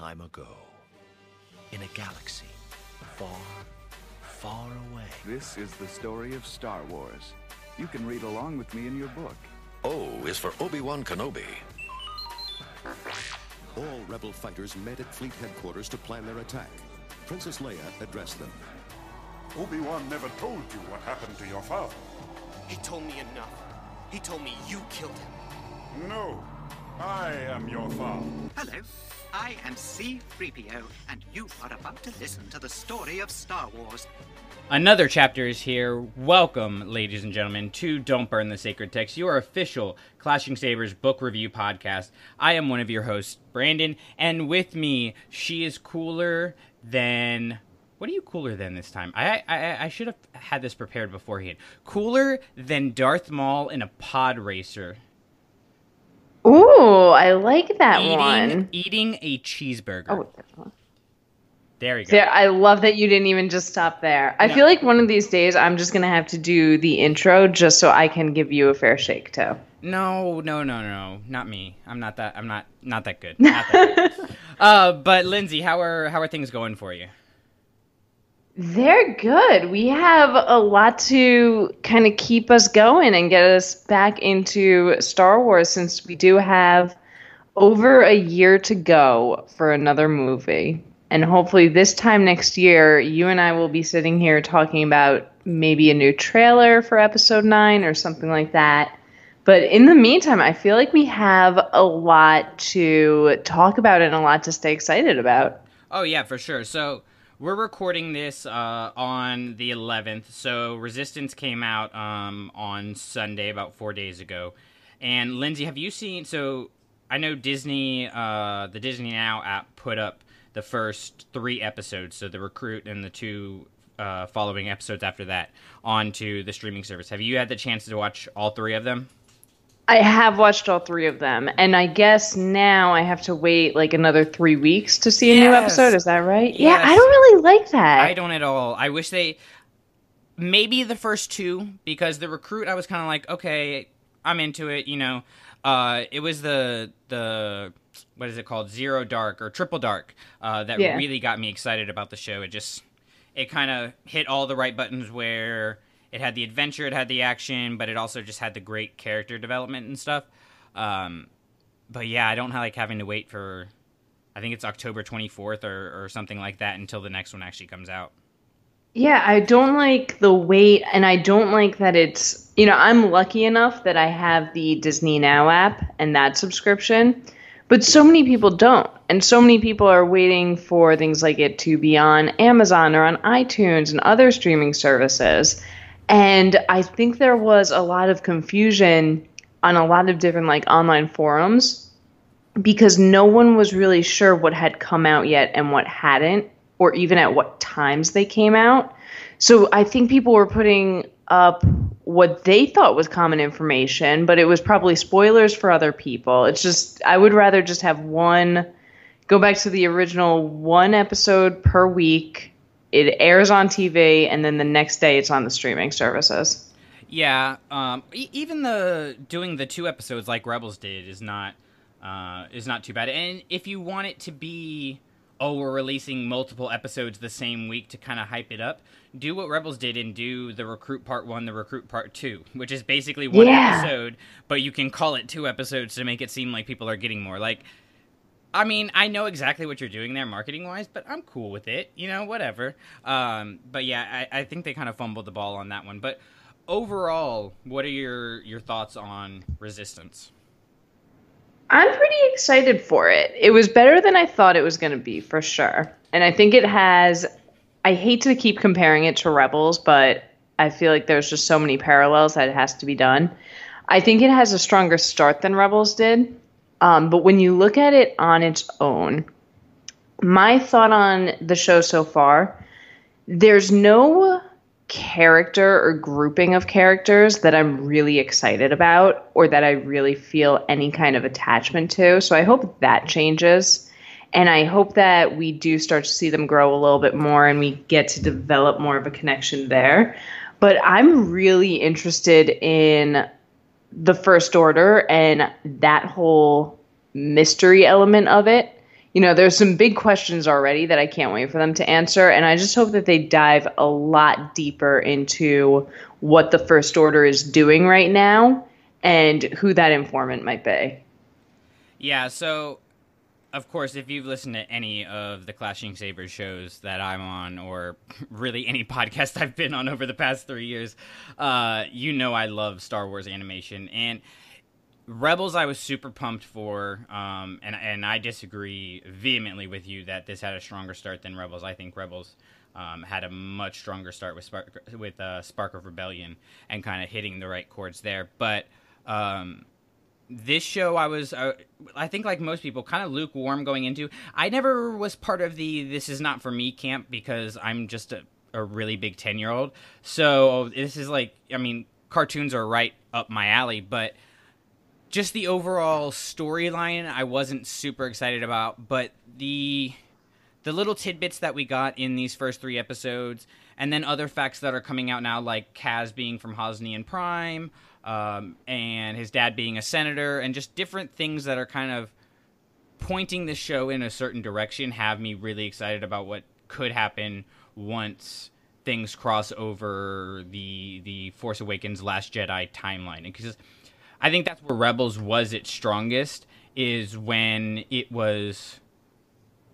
time ago, in a galaxy far, far away. This is the story of Star Wars. You can read along with me in your book. O is for Obi-Wan Kenobi. All rebel fighters met at fleet headquarters to plan their attack. Princess Leia addressed them. Obi-Wan never told you what happened to your father. He told me enough. He told me you killed him. No, I am your father. Hello, I am C-3PO, and you are about to listen to the story of Star Wars. Another chapter is here. Welcome, ladies and gentlemen, to Don't Burn the Sacred Text, your official Clashing Sabers book review podcast. I am one of your hosts, Brandon, and with me, she is cooler than. What are you cooler than this time? I, I I should have had this prepared beforehand. Cooler than Darth Maul in a pod racer. Ooh, I like that eating, one. Eating a cheeseburger. Oh, there you go. there, I love that you didn't even just stop there. I No. feel like one of these days I'm just gonna have to do the intro just so I can give you a fair shake too. No, no, no, no, not me. I'm not that. I'm not not that good. Not that good. uh, but Lindsay, how are how are things going for you? They're good. We have a lot to kind of keep us going and get us back into Star Wars since we do have over a year to go for another movie. And hopefully, this time next year, you and I will be sitting here talking about maybe a new trailer for episode 9 or something like that. But in the meantime, I feel like we have a lot to talk about and a lot to stay excited about. Oh yeah, for sure. So we're recording this uh, on the 11th. So Resistance came out um, on Sunday, about four days ago. And Lindsay, have you seen? So I know Disney, uh, the Disney Now app, put up the first three episodes, so the recruit and the two uh, following episodes after that, onto the streaming service. Have you had the chance to watch all three of them? I have watched all three of them, and I guess now I have to wait like another three weeks to see a new episode. Is that right? Yeah, I don't really like that. I don't at all. I wish they maybe the first two because the recruit I was kind of like, okay, I'm into it, you know. Uh it was the the what is it called? Zero Dark or Triple Dark uh that Yeah. really got me excited about the show. It just it kind of hit all the right buttons where it had the adventure, it had the action, but it also just had the great character development and stuff. Um but yeah, I don't like having to wait for I think it's October 24th or, or something like that until the next one actually comes out. Yeah, I don't like the wait, and I don't like that it's, you know, I'm lucky enough that I have the Disney Now app and that subscription, but so many people don't. And so many people are waiting for things like it to be on Amazon or on iTunes and other streaming services. And I think there was a lot of confusion on a lot of different like online forums because no one was really sure what had come out yet and what hadn't, or even at what times they came out. So I think people were putting up what they thought was common information, but it was probably spoilers for other people. It's just, I would rather just have one, go back to the original one episode per week. It airs on TV, and then the next day it's on the streaming services. Yeah, um, e- even the doing the two episodes like Rebels did is not uh, is not too bad. And if you want it to be, oh, we're releasing multiple episodes the same week to kind of hype it up, do what Rebels did and do the Recruit Part One, the Recruit Part Two, which is basically one Yeah. episode, but you can call it two episodes to make it seem like people are getting more. Like, I mean, I know exactly what you're doing there, marketing wise, but I'm cool with it. You know, whatever. Um, but yeah, I, I think they kind of fumbled the ball on that one. But overall, what are your your thoughts on Resistance? I'm pretty excited for it. It was better than I thought it was going to be, for sure. And I think it has. I hate to keep comparing it to Rebels, but I feel like there's just so many parallels that it has to be done. I think it has a stronger start than Rebels did. Um, but when you look at it on its own, my thought on the show so far, there's no character or grouping of characters that I'm really excited about or that I really feel any kind of attachment to. So I hope that changes. And I hope that we do start to see them grow a little bit more and we get to develop more of a connection there. But I'm really interested in the First Order and that whole mystery element of it. you know, there's some big questions already that I can't wait for them to answer. And I just hope that they dive a lot deeper into what the First Order is doing right now and who that informant might be. Yeah, so of course, if you've listened to any of the Clashing Sabers shows that I'm on, or really any podcast I've been on over the past three years, uh, you know I love Star Wars animation. And Rebels, I was super pumped for, um, and and I disagree vehemently with you that this had a stronger start than Rebels. I think Rebels um, had a much stronger start with Spark with uh, Spark of Rebellion and kind of hitting the right chords there. But um, this show, I was, uh, I think, like most people, kind of lukewarm going into. I never was part of the "this is not for me" camp because I'm just a, a really big ten year old. So this is like, I mean, cartoons are right up my alley, but just the overall storyline I wasn't super excited about, but the the little tidbits that we got in these first three episodes, and then other facts that are coming out now, like Kaz being from Hosnian Prime, um, and his dad being a senator, and just different things that are kind of pointing the show in a certain direction, have me really excited about what could happen once things cross over the the Force Awakens Last Jedi timeline, because I think that's where Rebels was its strongest is when it was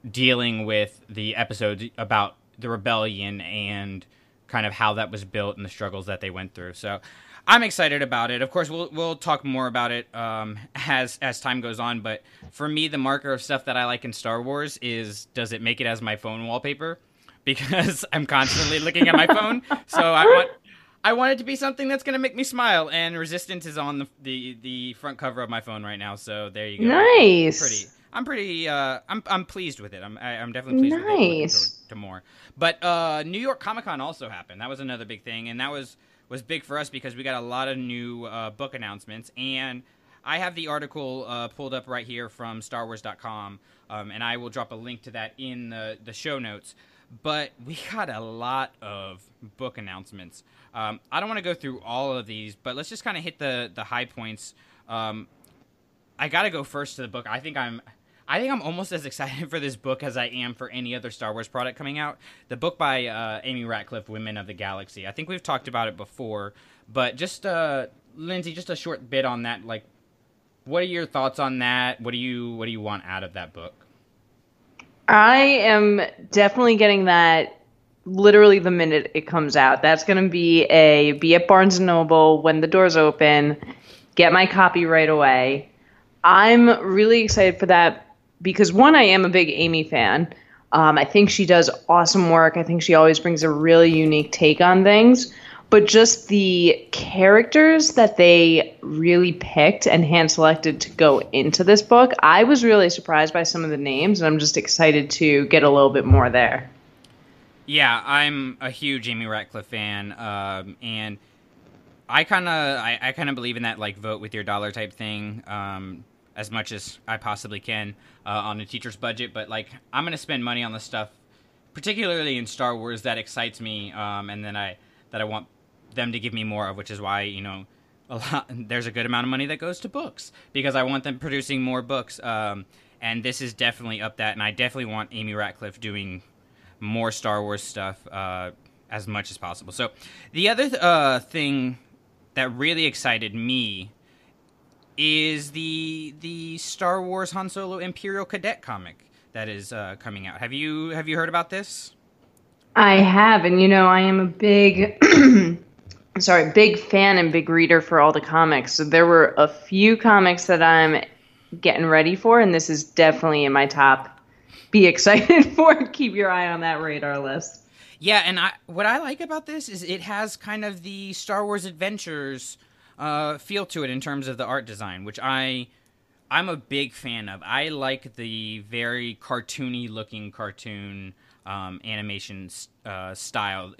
dealing with the episodes about the rebellion and kind of how that was built and the struggles that they went through. So I'm excited about it. Of course, we'll we'll talk more about it um, as as time goes on. But for me, the marker of stuff that I like in Star Wars is does it make it as my phone wallpaper? Because I'm constantly looking at my phone, so I want I want it to be something that's going to make me smile. And Resistance is on the, the the front cover of my phone right now, so there you go. Nice. I'm pretty. I'm pretty. Uh, I'm I'm pleased with it. I'm I, am i am definitely pleased nice. with it. To, to more. But uh, New York Comic Con also happened. That was another big thing, and that was was big for us because we got a lot of new uh, book announcements and. I have the article uh, pulled up right here from StarWars.com, um, and I will drop a link to that in the, the show notes. But we got a lot of book announcements. Um, I don't want to go through all of these, but let's just kind of hit the the high points. Um, I got to go first to the book. I think I'm. I think I'm almost as excited for this book as I am for any other Star Wars product coming out. The book by uh, Amy Ratcliffe, Women of the Galaxy. I think we've talked about it before, but just uh, Lindsay, just a short bit on that. Like, what are your thoughts on that? What do you What do you want out of that book? I am definitely getting that literally the minute it comes out. That's going to be a be at Barnes and Noble when the doors open. Get my copy right away. I'm really excited for that because one, I am a big Amy fan. Um, I think she does awesome work. I think she always brings a really unique take on things. But just the characters that they really picked and hand selected to go into this book, I was really surprised by some of the names, and I'm just excited to get a little bit more there. Yeah, I'm a huge Amy Ratcliffe fan, um, and I kind of I, I kind of believe in that like vote with your dollar type thing um, as much as I possibly can uh, on a teacher's budget. But like I'm gonna spend money on the stuff, particularly in Star Wars that excites me, um, and then I that I want them to give me more of, which is why you know a lot there's a good amount of money that goes to books because I want them producing more books. Um, and this is definitely up that, and I definitely want Amy Ratcliffe doing more Star Wars stuff uh, as much as possible. So the other th- uh, thing that really excited me is the the Star Wars Han Solo Imperial Cadet comic that is uh, coming out. Have you have you heard about this? I have, and you know, I am a big, sorry, big fan and big reader for all the comics. So there were a few comics that I'm getting ready for, and this is definitely in my top be excited for. Keep your eye on that radar list. Yeah, and I, what I like about this is it has kind of the Star Wars Adventures uh, feel to it in terms of the art design, which I I'm a big fan of. I like the very cartoony looking cartoon um, animation uh, style.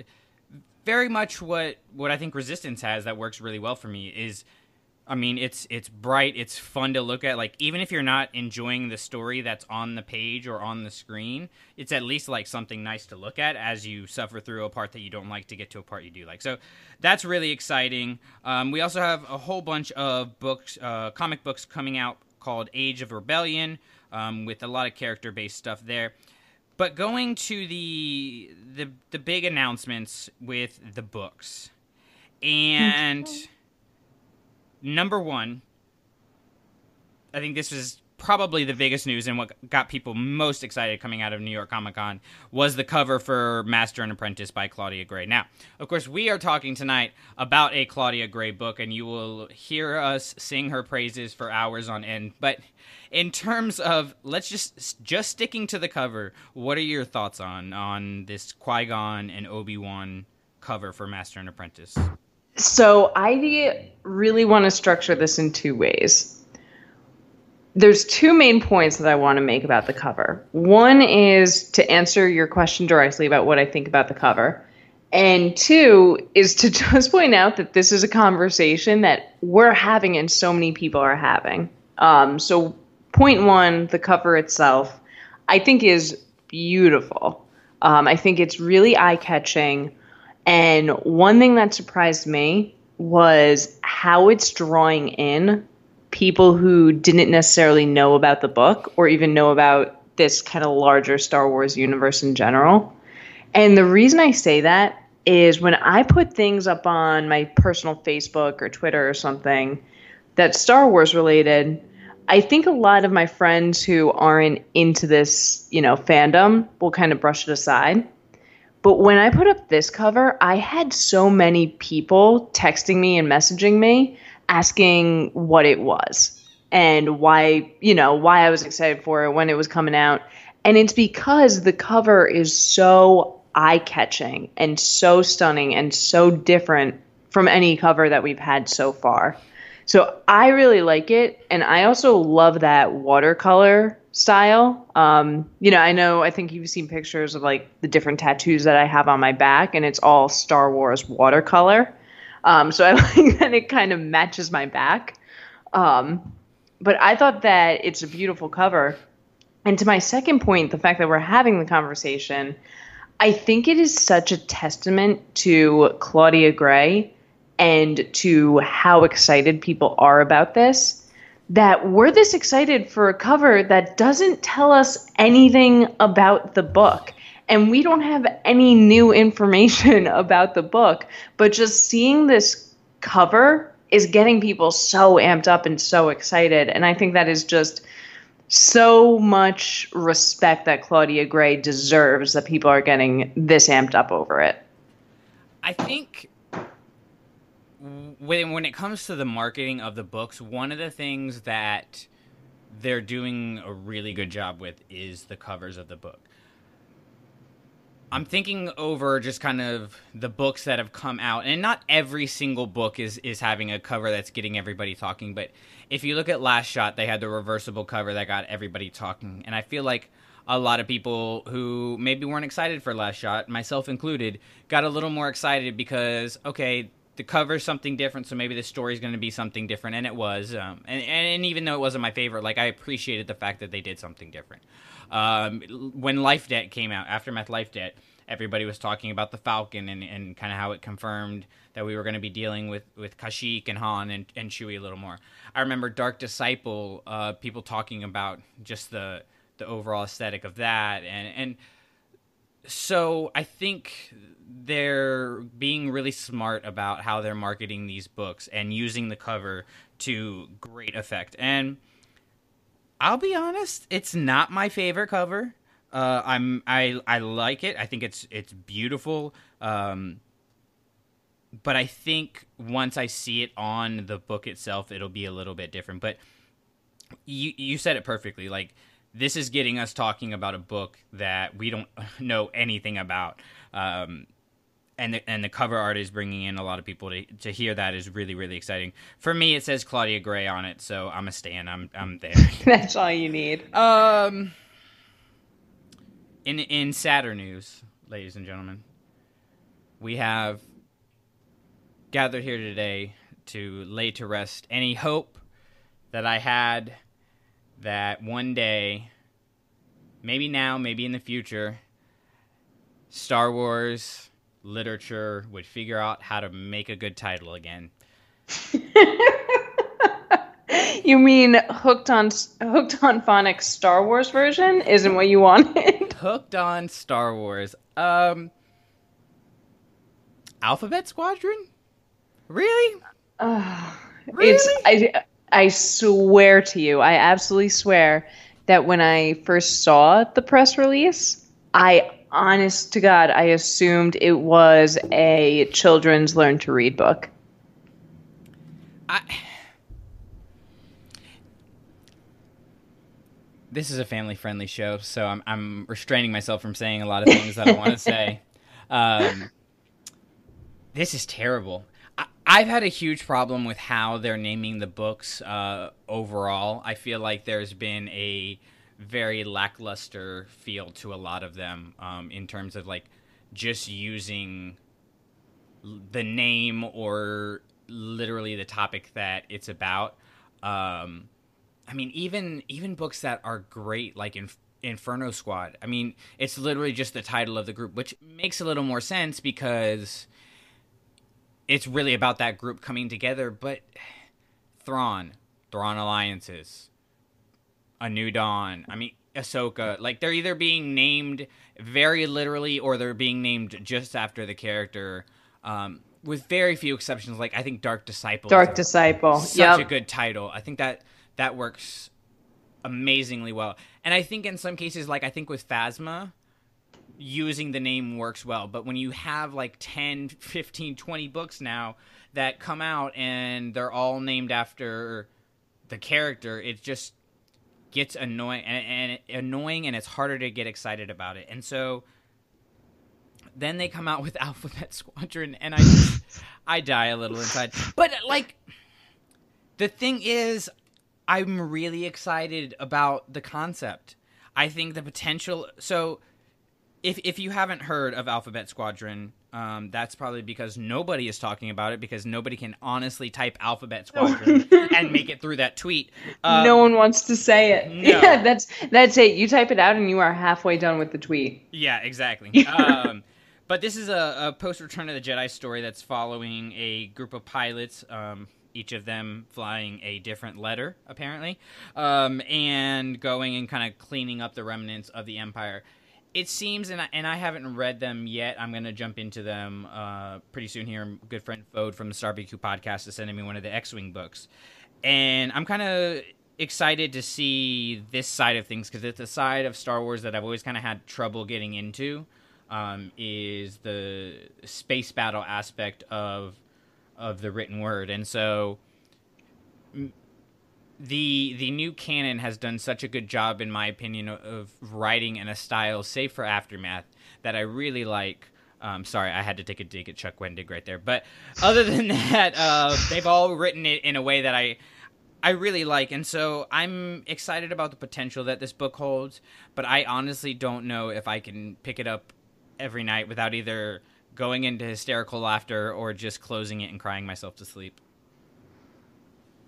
Very much what what I think Resistance has that works really well for me is I mean, it's it's bright, it's fun to look at. Like even if you're not enjoying the story that's on the page or on the screen, it's at least like something nice to look at as you suffer through a part that you don't like to get to a part you do like. So that's really exciting. Um, we also have a whole bunch of books, uh, comic books coming out called Age of Rebellion. um, with a lot of character based stuff there. But going to the the the big announcements with the books, and number one, I think this was probably the biggest news and what got people most excited coming out of New York Comic Con was the cover for Master and Apprentice by Claudia Gray. Now, of course, we are talking tonight about a Claudia Gray book, and you will hear us sing her praises for hours on end. But in terms of let's just just sticking to the cover, what are your thoughts on on this Qui Gon and Obi Wan cover for Master and Apprentice? So I really want to structure this in two ways there's two main points that I want to make about the cover. One is to answer your question directly about what I think about the cover. And two is to just point out that this is a conversation that we're having and so many people are having. Um, so, point one, the cover itself, I think is beautiful. Um, I think it's really eye catching. And one thing that surprised me was how it's drawing in people who didn't necessarily know about the book or even know about this kind of larger Star Wars universe in general. And the reason I say that is when I put things up on my personal Facebook or Twitter or something that's Star Wars related, I think a lot of my friends who aren't into this, you know, fandom will kind of brush it aside. But when I put up this cover, I had so many people texting me and messaging me asking what it was and why, you know, why I was excited for it when it was coming out. And it's because the cover is so eye catching and so stunning and so different from any cover that we've had so far. So I really like it. And I also love that watercolor style. Um, you know, I know, I think you've seen pictures of like the different tattoos that I have on my back, and it's all Star Wars watercolor. Um, so I like that it kind of matches my back. Um, but I thought that it's a beautiful cover. And to my second point, the fact that we're having the conversation, I think it is such a testament to Claudia Gray and to how excited people are about this that we're this excited for a cover that doesn't tell us anything about the book and we don't have any new information about the book, but just seeing this cover is getting people so amped up and so excited. And I think that is just so much respect that Claudia Gray deserves that people are getting this amped up over it. I think when when it comes to the marketing of the books, one of the things that they're doing a really good job with is the covers of the book. I'm thinking over just kind of the books that have come out, and not every single book is is having a cover that's getting everybody talking. But if you look at Last Shot, they had the reversible cover that got everybody talking, and I feel like a lot of people who maybe weren't excited for Last Shot, myself included, got a little more excited because okay, the cover's something different, so maybe the story's going to be something different, and it was. Um, and, and even though it wasn't my favorite, like I appreciated the fact that they did something different. Um, when Life Debt came out, Aftermath Life Debt, everybody was talking about the Falcon and, and kind of how it confirmed that we were going to be dealing with, with Kashyyyk and Han and, and Chewie a little more. I remember Dark Disciple, uh, people talking about just the the overall aesthetic of that, and and so I think they're being really smart about how they're marketing these books and using the cover to great effect. And I'll be honest, it's not my favorite cover. Uh, I'm I I like it. I think it's it's beautiful. Um, but I think once I see it on the book itself, it'll be a little bit different. But you you said it perfectly. Like this is getting us talking about a book that we don't know anything about. Um, and the, and the cover art is bringing in a lot of people to to hear that is really really exciting. For me, it says Claudia Gray on it, so I'm a stan. I'm I'm there. That's all you need. Um, in in sadder news, ladies and gentlemen, we have gathered here today to lay to rest any hope that I had that one day, maybe now, maybe in the future, Star Wars literature would figure out how to make a good title again. you mean hooked on hooked on phonics Star Wars version isn't what you wanted? Hooked on Star Wars. Um, Alphabet Squadron. Really? really? It's I I swear to you, I absolutely swear that when I first saw the press release, I honest to God, I assumed it was a children's learn to read book. I. This is a family-friendly show, so I'm I'm restraining myself from saying a lot of things that I want to say. Um, this is terrible. I, I've had a huge problem with how they're naming the books uh, overall. I feel like there's been a very lackluster feel to a lot of them um, in terms of like just using the name or literally the topic that it's about. Um, I mean, even even books that are great, like in Inferno Squad. I mean, it's literally just the title of the group, which makes a little more sense because it's really about that group coming together. But Thrawn, Thrawn alliances, A New Dawn. I mean, Ahsoka. Like they're either being named very literally or they're being named just after the character. Um, with very few exceptions, like I think Dark Disciple. Dark Disciple. Such yep. a good title. I think that that works amazingly well. And I think in some cases, like I think with Phasma, using the name works well. But when you have like 10, 15, 20 books now that come out and they're all named after the character, it just gets annoying and, and annoying and it's harder to get excited about it. And so then they come out with Alphabet Squadron and I just, I die a little inside. But like the thing is I'm really excited about the concept. I think the potential. So, if if you haven't heard of Alphabet Squadron, um, that's probably because nobody is talking about it because nobody can honestly type Alphabet Squadron and make it through that tweet. Um, no one wants to say it. no. Yeah, that's that's it. You type it out and you are halfway done with the tweet. Yeah, exactly. um, but this is a, a post Return of the Jedi story that's following a group of pilots. Um, each of them flying a different letter, apparently, um, and going and kind of cleaning up the remnants of the Empire. It seems, and I, and I haven't read them yet. I'm going to jump into them uh, pretty soon here. Good friend Fode from the StarBQ podcast is sending me one of the X-wing books, and I'm kind of excited to see this side of things because it's a side of Star Wars that I've always kind of had trouble getting into. Um, is the space battle aspect of of the written word, and so the the new canon has done such a good job, in my opinion, of writing in a style safe for aftermath that I really like. Um, sorry, I had to take a dig at Chuck Wendig right there. But other than that, uh, they've all written it in a way that I I really like, and so I'm excited about the potential that this book holds. But I honestly don't know if I can pick it up every night without either going into hysterical laughter or just closing it and crying myself to sleep.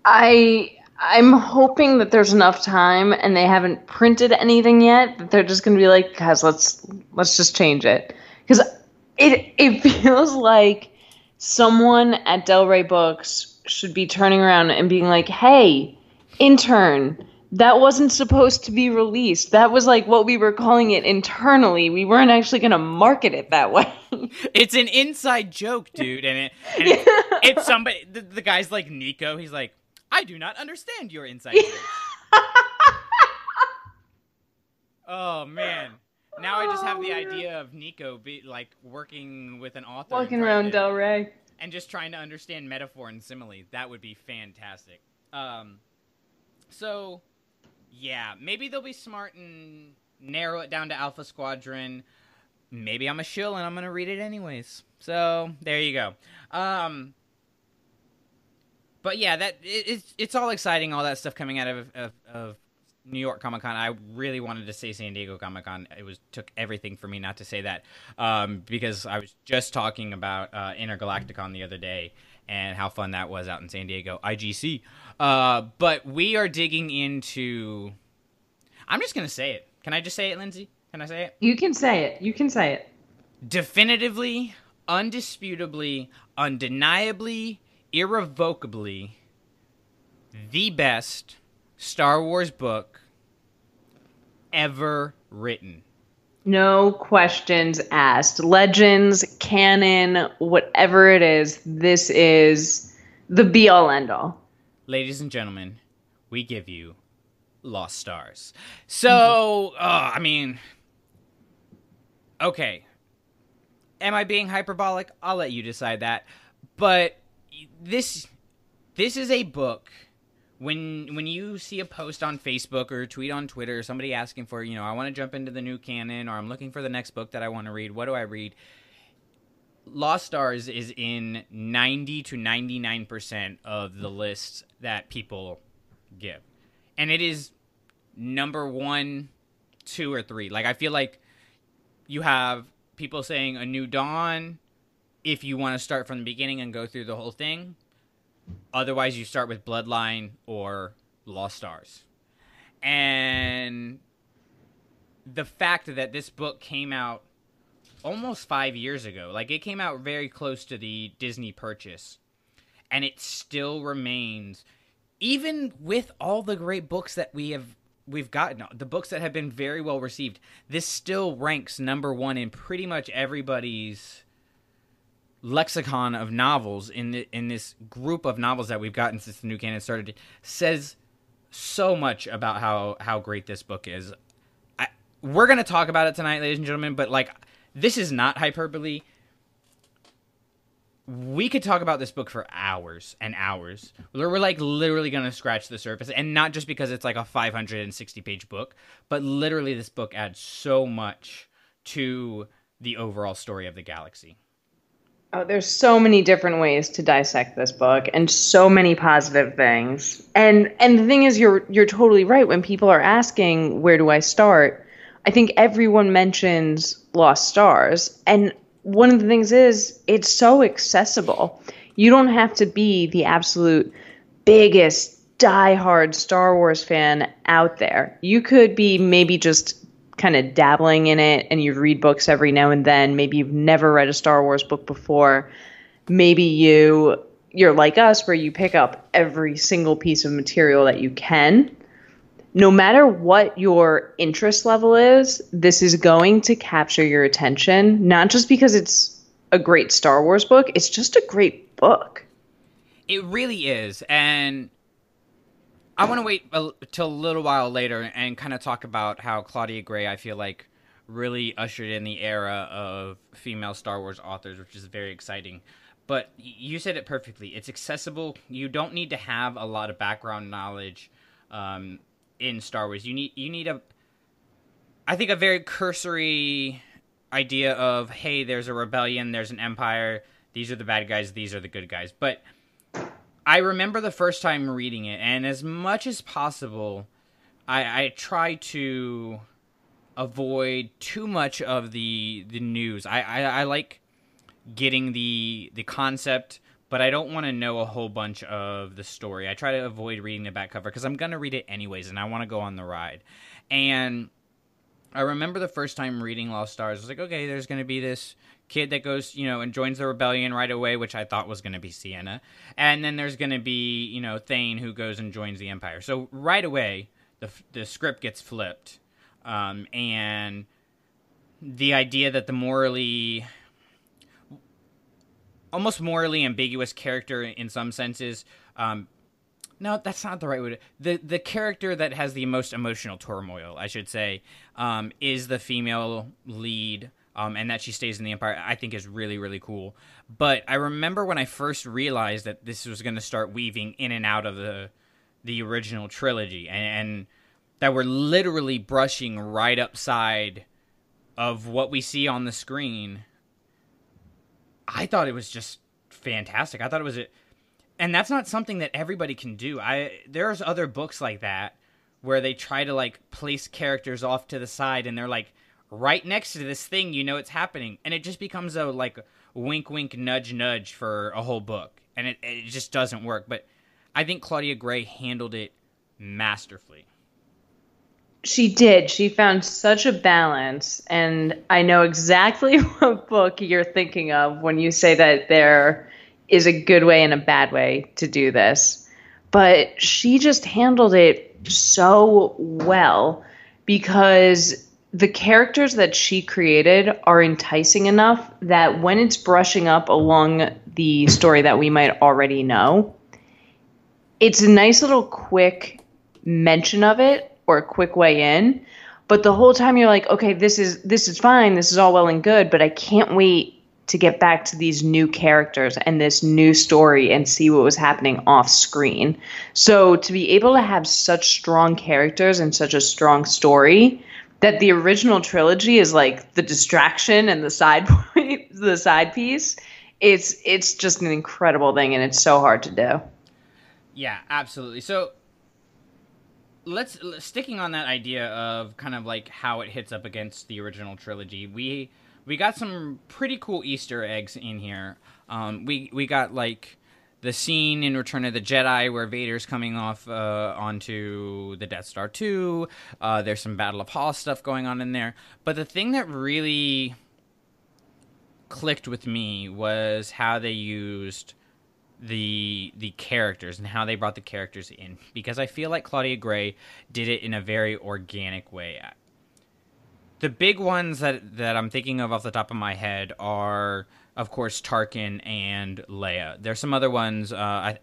I I'm hoping that there's enough time and they haven't printed anything yet that they're just going to be like, guys, let's let's just change it because it it feels like someone at Del Rey Books should be turning around and being like, hey, intern. That wasn't supposed to be released. That was like what we were calling it internally. We weren't actually going to market it that way. it's an inside joke, dude, and it, and it it's somebody. The, the guy's like Nico. He's like, I do not understand your jokes. oh man. Now I just have the idea of Nico be like working with an author, Walking around to- Del Rey. and just trying to understand metaphor and simile. That would be fantastic. Um, so yeah, maybe they'll be smart and narrow it down to Alpha Squadron. Maybe I'm a shill and I'm gonna read it anyways. So there you go. Um, but yeah, that it, it's it's all exciting, all that stuff coming out of of, of New York Comic Con. I really wanted to say San Diego Comic Con. It was took everything for me not to say that um, because I was just talking about uh, Intergalacticon the other day and how fun that was out in San Diego, IGC. Uh, but we are digging into. I'm just gonna say it. Can I just say it, Lindsay? Can I say it? You can say it. You can say it. definitively, undisputably, undeniably, irrevocably the best Star Wars book ever written. No questions asked. Legends, canon, whatever it is, this is the be all end all. Ladies and gentlemen, we give you Lost Stars. So, uh, I mean, okay. Am I being hyperbolic? I'll let you decide that. But this this is a book when when you see a post on Facebook or tweet on Twitter, somebody asking for, you know, I want to jump into the new canon or I'm looking for the next book that I want to read. What do I read? Lost Stars is in 90 to 99% of the lists that people give. And it is number 1, 2 or 3. Like I feel like you have people saying A New Dawn if you want to start from the beginning and go through the whole thing. Otherwise, you start with Bloodline or Lost Stars. And the fact that this book came out almost five years ago, like it came out very close to the Disney purchase, and it still remains, even with all the great books that we have we've gotten the books that have been very well received this still ranks number one in pretty much everybody's lexicon of novels in the, in this group of novels that we've gotten since the new canon started says so much about how how great this book is. I, we're gonna talk about it tonight, ladies and gentlemen, but like this is not hyperbole. We could talk about this book for hours and hours. We're like literally gonna scratch the surface, and not just because it's like a 560 page book, but literally this book adds so much to the overall story of the galaxy. Oh, there's so many different ways to dissect this book and so many positive things. And and the thing is you're you're totally right when people are asking where do I start? I think everyone mentions Lost Stars and one of the things is it's so accessible. You don't have to be the absolute biggest diehard Star Wars fan out there. You could be maybe just kind of dabbling in it and you read books every now and then. Maybe you've never read a Star Wars book before. Maybe you you're like us where you pick up every single piece of material that you can. No matter what your interest level is, this is going to capture your attention, not just because it's a great Star Wars book, it's just a great book. It really is. And I want to wait till a little while later and kind of talk about how Claudia Gray, I feel like, really ushered in the era of female Star Wars authors, which is very exciting. But you said it perfectly. It's accessible. You don't need to have a lot of background knowledge um, in Star Wars. You need you need a, I think, a very cursory idea of hey, there's a rebellion, there's an empire. These are the bad guys. These are the good guys. But I remember the first time reading it, and as much as possible, I, I try to avoid too much of the the news. I, I, I like getting the the concept, but I don't want to know a whole bunch of the story. I try to avoid reading the back cover because I'm gonna read it anyways, and I want to go on the ride. And I remember the first time reading Lost Stars. I was like, okay, there's gonna be this kid that goes, you know, and joins the rebellion right away, which I thought was going to be Ciena. And then there's going to be, you know, Thane who goes and joins the Empire. So right away, the, the script gets flipped. Um, and the idea that the morally, almost morally ambiguous character in some senses, um, no, that's not the right. To, the the character that has the most emotional turmoil, I should say, um, is the female lead um, and that she stays in the Empire, I think is really, really cool. But I remember when I first realized that this was going to start weaving in and out of the the original trilogy, and, and that we're literally brushing right upside of what we see on the screen. I thought it was just fantastic. I thought it was a, and that's not something that everybody can do. I there's other books like that where they try to like place characters off to the side and they're like right next to this thing you know it's happening. And it just becomes a like wink wink nudge nudge for a whole book. And it, it just doesn't work. But i think claudia gray handled it masterfully. She did. She found such a balance. And i know exactly what book you're thinking of when you say that there is a good way and a bad way to do this. But she just handled it so well because the characters that she created are enticing enough that when it's brushing up along the story that we might already know, it's a nice little quick mention of it or a quick way in. But the whole time you're like, okay, this is this is fine, this is all well and good, but I can't wait to get back to these new characters and this new story and see what was happening off screen. So to be able to have such strong characters and such a strong story that the original trilogy is like the distraction and the side point, the side piece. It's it's just an incredible thing and it's so hard to do. Yeah, absolutely. So let's sticking on that idea of kind of like how it hits up against the original trilogy. We we got some pretty cool Easter eggs in here. Um, we we got like the scene in Return of the Jedi where Vader's coming off uh, onto the Death Star 2. Uh, there's some Battle of Hoth stuff going on in there. But the thing that really clicked with me was how they used the the characters and how they brought the characters in because I feel like Claudia Gray did it in a very organic way. The big ones that that I'm thinking of off the top of my head are of course Tarkin and Leia. There's some other ones uh I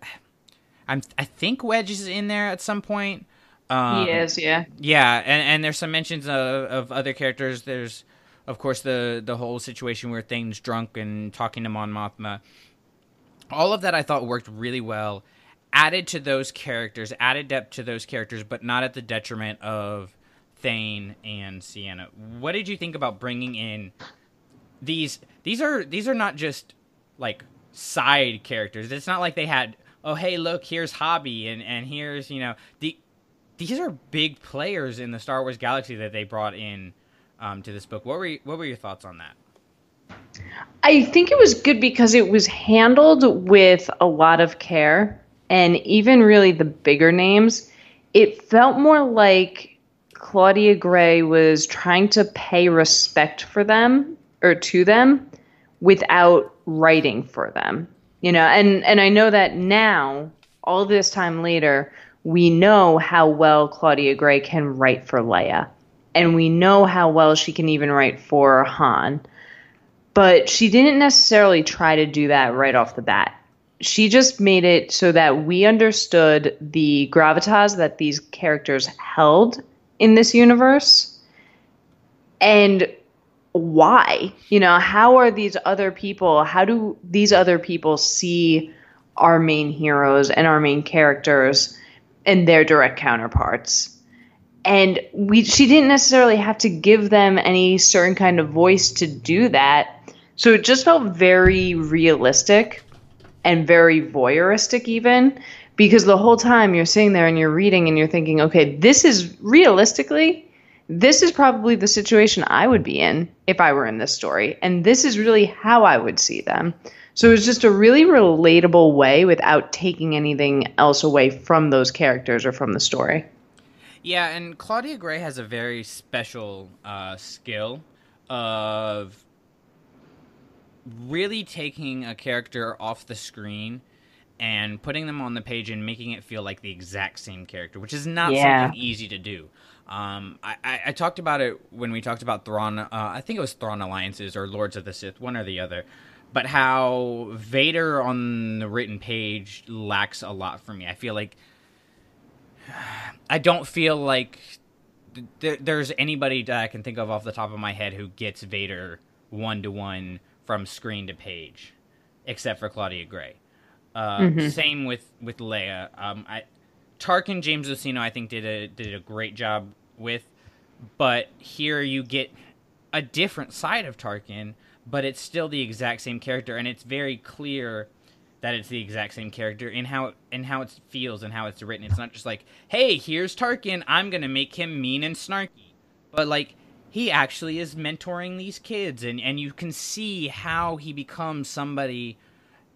I'm I think Wedge is in there at some point. Um, he is, yeah. Yeah, and and there's some mentions of of other characters. There's of course the the whole situation where Thane's drunk and talking to Mon Mothma all of that I thought worked really well. Added to those characters, added depth to those characters, but not at the detriment of Thane and Ciena. What did you think about bringing in these? These are these are not just like side characters. It's not like they had oh hey look here's Hobbie and and here's you know the these are big players in the Star Wars galaxy that they brought in um, to this book. What were you, what were your thoughts on that? I think it was good because it was handled with a lot of care. And even really the bigger names, it felt more like Claudia Gray was trying to pay respect for them or to them without writing for them. You know, and, and I know that now, all this time later, we know how well Claudia Gray can write for Leia. And we know how well she can even write for Han but she didn't necessarily try to do that right off the bat. She just made it so that we understood the gravitas that these characters held in this universe and why. You know, how are these other people, how do these other people see our main heroes and our main characters and their direct counterparts? and we she didn't necessarily have to give them any certain kind of voice to do that so it just felt very realistic and very voyeuristic, even because the whole time you're sitting there and you're reading and you're thinking, okay, this is realistically, this is probably the situation I would be in if I were in this story. And this is really how I would see them. So it was just a really relatable way without taking anything else away from those characters or from the story. Yeah, and Claudia Gray has a very special uh, skill of really taking a character off the screen and putting them on the page and making it feel like the exact same character, which is not yeah. something easy to do. Um, I, I, I, talked about it when we talked about Thrawn. Uh, I think it was Thrawn Alliances or Lords of the Sith, one or the other. But how Vader on the written page lacks a lot for me. I feel like I don't feel like th- there's anybody that I can think of off the top of my head who gets Vader one to one from screen to page, except for Claudia Gray. Uh, mm-hmm. Same with with Leia. Um, I, Tarkin James Luceno I think did a did a great job with, but here you get a different side of Tarkin, but it's still the exact same character, and it's very clear that it's the exact same character in how in how it feels and how it's written. It's not just like, hey, here's Tarkin, I'm gonna make him mean and snarky, but like he actually is mentoring these kids and and you can see how he becomes somebody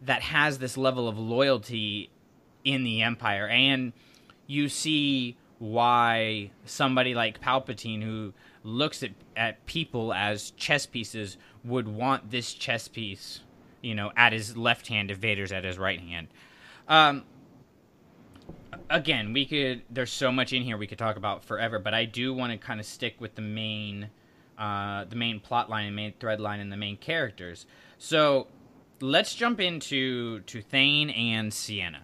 that has this level of loyalty in the empire. And you see why somebody like Palpatine who looks at, at people as chess pieces would want this chess piece, you know, at his left hand if Vader's at his right hand. Um, again, we could. There's so much in here we could talk about forever, but I do want to kind of stick with the main, uh, the main plot line and main thread line and the main characters. So let's jump into to Thane and Ciena.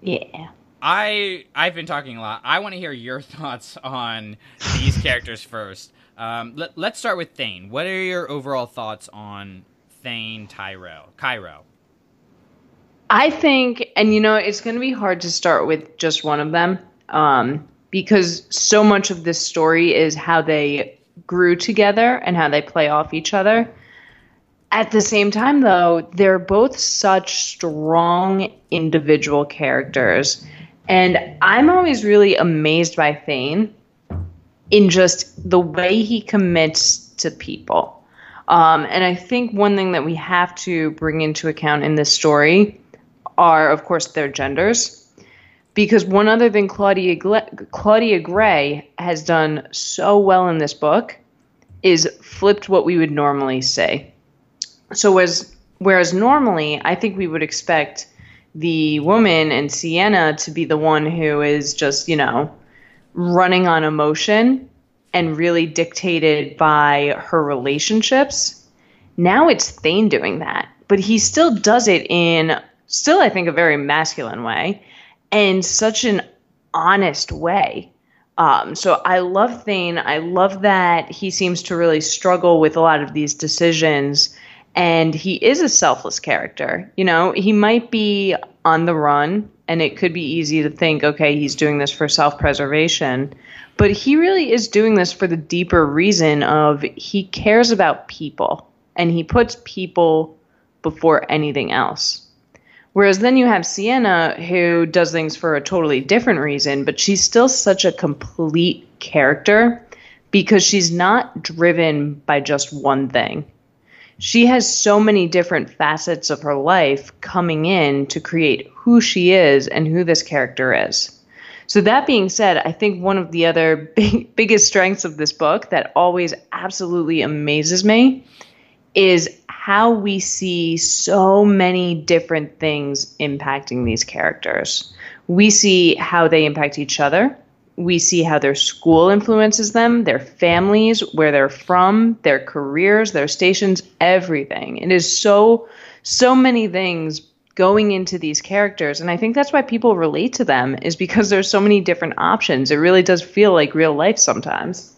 Yeah. I I've been talking a lot. I want to hear your thoughts on these characters first. Um, let, let's start with Thane. What are your overall thoughts on Thane Kyrell? Cairo. I think, and you know, it's going to be hard to start with just one of them um, because so much of this story is how they grew together and how they play off each other. At the same time, though, they're both such strong individual characters. And I'm always really amazed by Thane in just the way he commits to people. Um, and I think one thing that we have to bring into account in this story are, of course, their genders. Because one other thing Claudia, Claudia Gray has done so well in this book is flipped what we would normally say. So, as, whereas normally I think we would expect the woman and Ciena to be the one who is just, you know, running on emotion and really dictated by her relationships. Now it's Thane doing that, but he still does it in still I think a very masculine way and such an honest way. Um, so I love Thane. I love that he seems to really struggle with a lot of these decisions and he is a selfless character. You know, he might be on the run, and it could be easy to think, okay, he's doing this for self preservation. But he really is doing this for the deeper reason of he cares about people and he puts people before anything else. Whereas then you have Ciena, who does things for a totally different reason, but she's still such a complete character because she's not driven by just one thing she has so many different facets of her life coming in to create who she is and who this character is. So that being said, I think one of the other big, biggest strengths of this book that always absolutely amazes me is how we see so many different things impacting these characters. We see how they impact each other we see how their school influences them, their families, where they're from, their careers, their stations, everything. It is so, so many things going into these characters. And I think that's why people relate to them, is because there's so many different options. It really does feel like real life sometimes.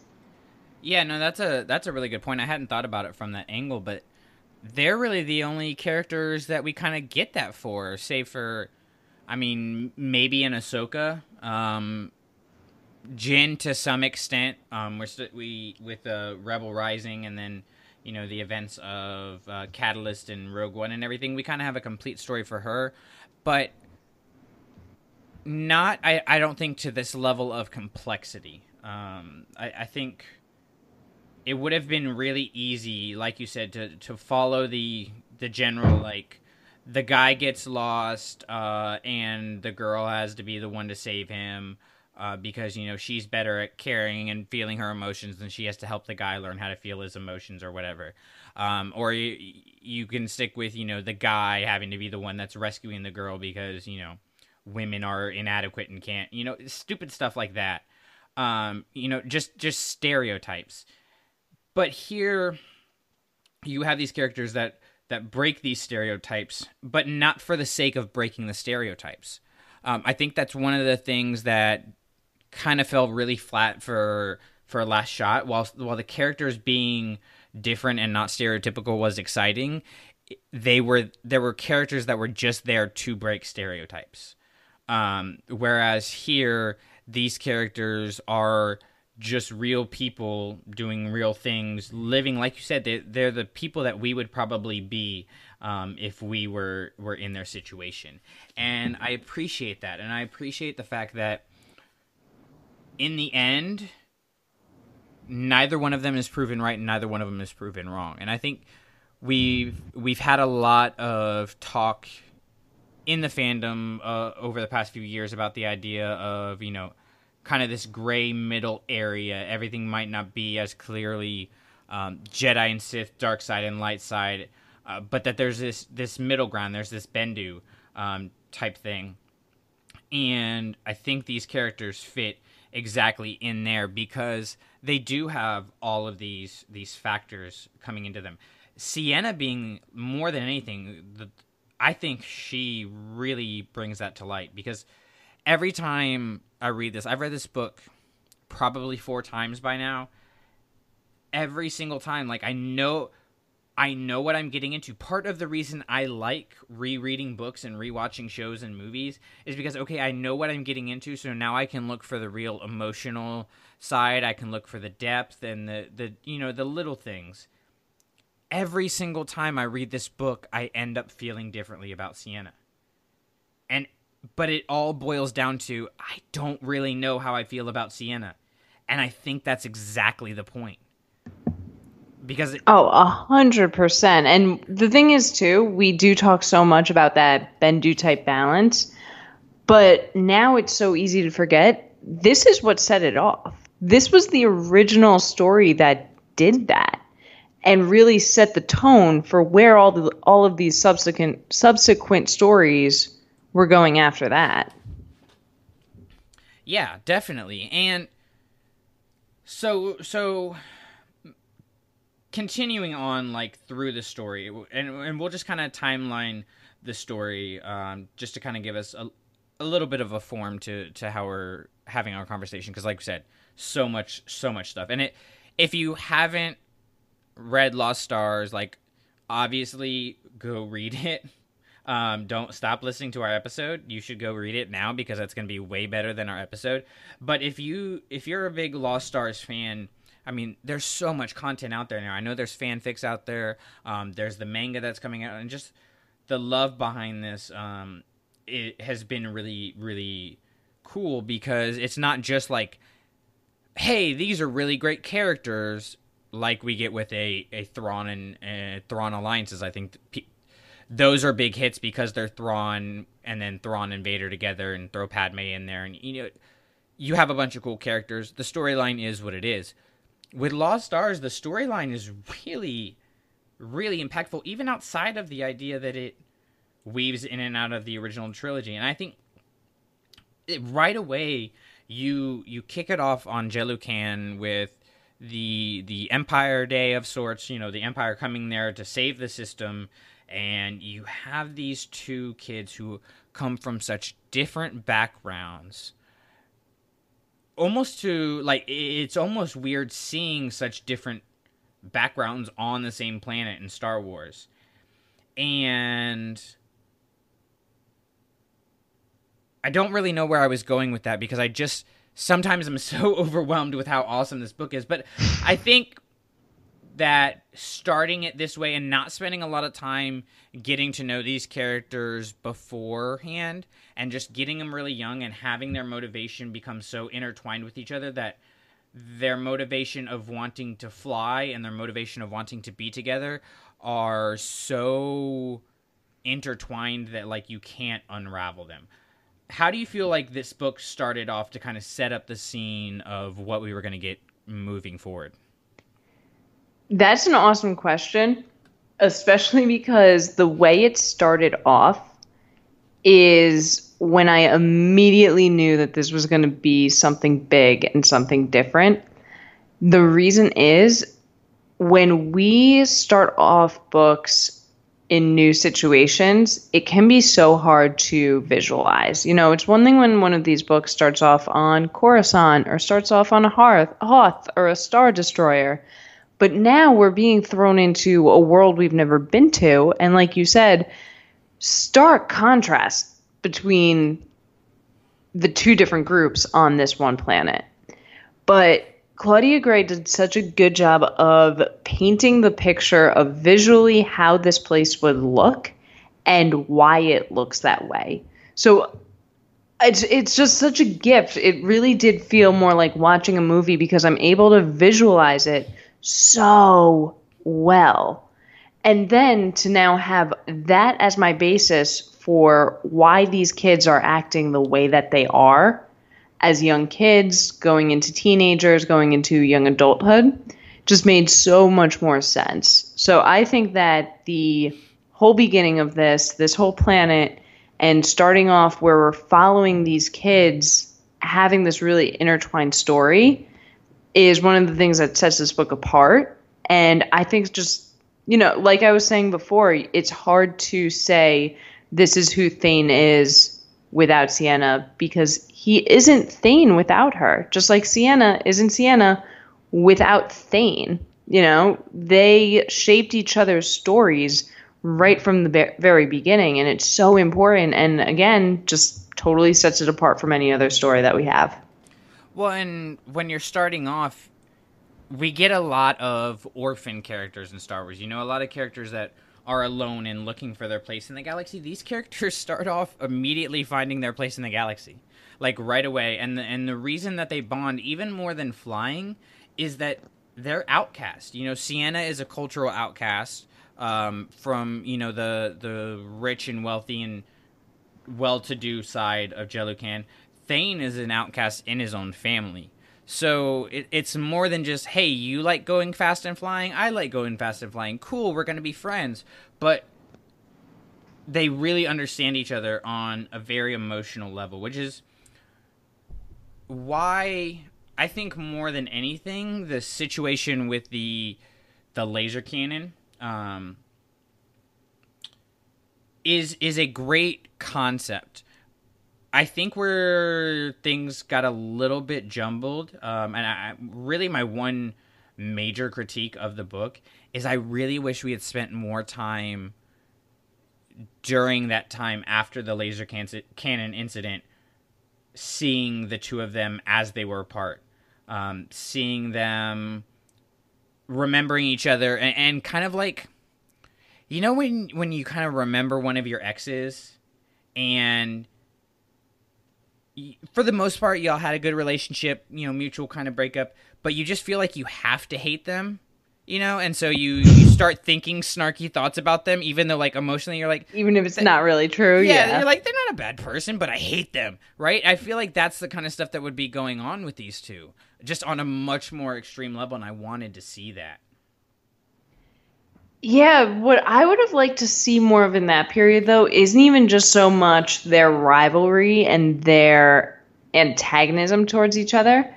Yeah, no, that's a that's a really good point. I hadn't thought about it from that angle, but they're really the only characters that we kind of get that for, save for, I mean, maybe in Ahsoka. Um, Jyn to some extent. Um, we're st- we with uh, Rebel Rising, and then you know the events of uh, Catalyst and Rogue One and everything. We kind of have a complete story for her, but not. I I don't think to this level of complexity. Um, I, I think it would have been really easy, like you said, to to follow the the general like the guy gets lost uh, and the girl has to be the one to save him uh, because you know she's better at caring and feeling her emotions than she has to help the guy learn how to feel his emotions or whatever. Um, or you, you can stick with you know the guy having to be the one that's rescuing the girl because you know women are inadequate and can't you know stupid stuff like that. Um, you know just just stereotypes. But here you have these characters that that break these stereotypes, but not for the sake of breaking the stereotypes. Um, I think that's one of the things that kind of fell really flat for for last shot. While while the characters being different and not stereotypical was exciting, they were there were characters that were just there to break stereotypes. Um, whereas here, these characters are just real people doing real things, living like you said. They're, they're the people that we would probably be um, if we were were in their situation, and I appreciate that, and I appreciate the fact that in the end, neither one of them is proven right, and neither one of them is proven wrong. And I think we've we've had a lot of talk in the fandom uh, over the past few years about the idea of you know kind of this gray middle area. Everything might not be as clearly um, Jedi and Sith, dark side and light side, uh, but that there's this this middle ground. There's this Bendu um, type thing, and I think these characters fit exactly in there because they do have all of these these factors coming into them. Ciena being more than anything, the, I think she really brings that to light because every time I read this, I've read this book probably four times by now. Every single time, like I know I know what I'm getting into. Part of the reason I like rereading books and rewatching shows and movies is because okay, I know what I'm getting into, so now I can look for the real emotional side. I can look for the depth and the the you know, the little things. Every single time I read this book, I end up feeling differently about Ciena. And but it all boils down to I don't really know how I feel about Ciena. And I think that's exactly the point because it, oh a hundred percent. And the thing is too we do talk so much about that bendu type balance but now it's so easy to forget this is what set it off. This was the original story that did that and really set the tone for where all the all of these subsequent subsequent stories were going after that. Yeah definitely. And so so continuing on like through the story and, and we'll just kind of timeline the story um, just to kind of give us a, a little bit of a form to to how we're having our conversation because like we said so much so much stuff. And it if you haven't read lost stars like obviously go read it. Um, don't stop listening to our episode. You should go read it now because that's going to be way better than our episode. But if you if you're a big lost stars fan I mean, there's so much content out there now. I know there's fanfics out there. Um, there's the manga that's coming out, and just the love behind this um, it has been really, really cool because it's not just like, hey, these are really great characters, like we get with a a Thrawn and uh, Thrawn alliances. I think those are big hits because they're Thrawn and then Thrawn and Vader together, and throw Padme in there, and you know, you have a bunch of cool characters. The storyline is what it is with Lost Stars, the storyline is really, really impactful, even outside of the idea that it weaves in and out of the original trilogy. And I think it, right away you you kick it off on Jelucan with the the Empire Day of sorts. You know, the Empire coming there to save the system, and you have these two kids who come from such different backgrounds almost to like it's almost weird seeing such different backgrounds on the same planet in Star Wars. And I don't really know where I was going with that because I just sometimes I'm so overwhelmed with how awesome this book is, but I think that starting it this way and not spending a lot of time getting to know these characters beforehand and just getting them really young and having their motivation become so intertwined with each other that their motivation of wanting to fly and their motivation of wanting to be together are so intertwined that like you can't unravel them. How do you feel like this book started off to kind of set up the scene of what we were going to get moving forward? That's an awesome question, especially because the way it started off is when I immediately knew that this was going to be something big and something different. The reason is when we start off books in new situations, it can be so hard to visualize. You know, it's one thing when one of these books starts off on Coruscant or starts off on a Hearth, Hoth or a Star Destroyer but now we're being thrown into a world we've never been to. And like you said, stark contrast between the two different groups on this one planet. But Claudia Gray did such a good job of painting the picture of visually how this place would look and why it looks that way. So it's it's just such a gift. It really did feel more like watching a movie because I'm able to visualize it so well. And then to now have that as my basis for why these kids are acting the way that they are as young kids, going into teenagers, going into young adulthood, just made so much more sense. So I think that the whole beginning of this, this whole planet, And starting off where we're following these kids having this really intertwined story is one of the things that sets this book apart. And I think just, you know, like I was saying before, it's hard to say this is who Thane is without Ciena because he isn't Thane without her. Just like Ciena isn't Ciena without Thane. You know, they shaped each other's stories right from the very beginning, and it's so important. And again, just totally sets it apart from any other story that we have. Well, and when you're starting off, we get a lot of orphan characters in Star Wars. You know, a lot of characters that are alone and looking for their place in the galaxy. These characters start off immediately finding their place in the galaxy, like right away. And the, and the reason that they bond even more than flying is that they're outcast. You know, Ciena is a cultural outcast um, from you know the the rich and wealthy and well-to-do side of Jelucan. Thane is an outcast in his own family. So it, it's more than just, hey, you like going fast and flying, I like going fast and flying. Cool, we're going to be friends. But they really understand each other on a very emotional level, which is why I think more than anything, the situation with the the laser cannon um, is is a great concept I think where things got a little bit jumbled, um, and I, really my one major critique of the book is I really wish we had spent more time during that time after the laser can- cannon incident, seeing the two of them as they were apart, um, seeing them remembering each other, and, and kind of like, you know, when when you kind of remember one of your exes, and for the most part, y'all had a good relationship, you know, mutual kind of breakup, but you just feel like you have to hate them, you know, and so you you start thinking snarky thoughts about them, even though like emotionally you're like, even if it's not really true, yeah, yeah, you're like they're not a bad person, but I hate them, right? I feel like that's the kind of stuff that would be going on with these two, just on a much more extreme level, and I wanted to see that. Yeah, what I would have liked to see more of in that period, though, isn't even just so much their rivalry and their antagonism towards each other.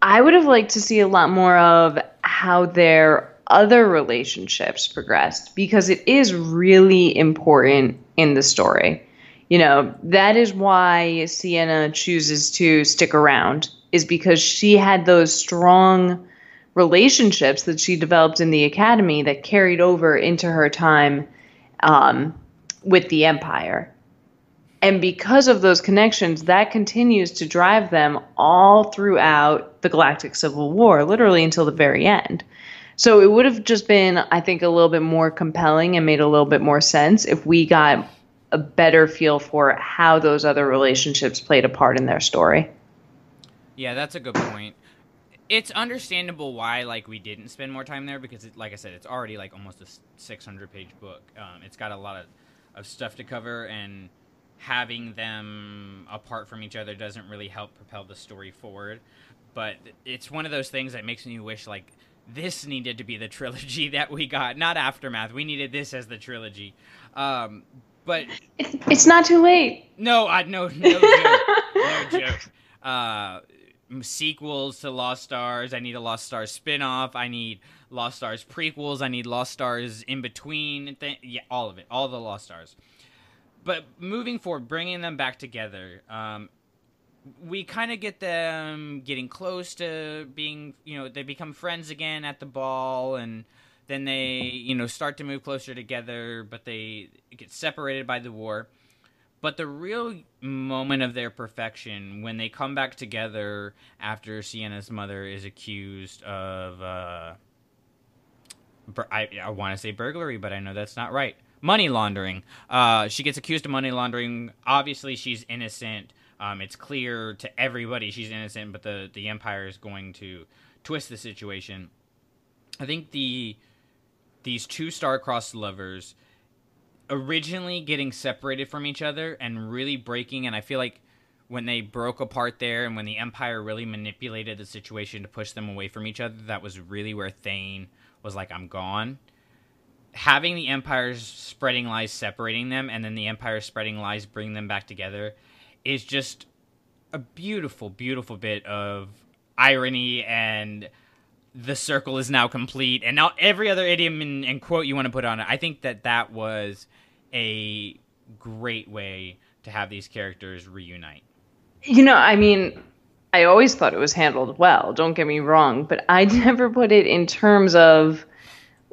I would have liked to see a lot more of how their other relationships progressed because it is really important in the story. You know, that is why Ciena chooses to stick around, is because she had those strong relationships that she developed in the academy that carried over into her time um, with the empire. And because of those connections, that continues to drive them all throughout the Galactic Civil War, literally until the very end. So it would have just been, I think, a little bit more compelling and made a little bit more sense if we got a better feel for how those other relationships played a part in their story. Yeah, that's a good point it's understandable why like we didn't spend more time there because it, like i said it's already like almost a 600 page book. Um, it's got a lot of, of stuff to cover and having them apart from each other doesn't really help propel the story forward. But it's one of those things that makes me wish like this needed to be the trilogy that we got not aftermath. We needed this as the trilogy. Um, but it's, it's not too late. No i no no joke. No joke. Uh, sequels to Lost Stars. I need a Lost Stars spin-off. I need Lost Stars prequels. I need Lost Stars in between. Th- yeah, all of it. All the Lost Stars. But moving forward, bringing them back together, um, we kind of get them getting close to being, you know, they become friends again at the ball, and then they, you know, start to move closer together, but they get separated by the war. But the real moment of their perfection when they come back together after Ciena's mother is accused of, uh, I, I want to say burglary, but I know that's not right. Money laundering. Uh, she gets accused of money laundering. Obviously, she's innocent. Um, it's clear to everybody she's innocent, but the the Empire is going to twist the situation. I think the these two star-crossed lovers originally getting separated from each other and really breaking and I feel like when they broke apart there and when the empire really manipulated the situation to push them away from each other that was really where Thane was like I'm gone. Having the empires spreading lies separating them and then the empire spreading lies bringing them back together is just a beautiful beautiful bit of irony and the circle is now complete and now every other idiom and, and quote you want to put on it i think that that was a great way to have these characters reunite You know, I mean, I always thought it was handled well, don't get me wrong, but I never put it in terms of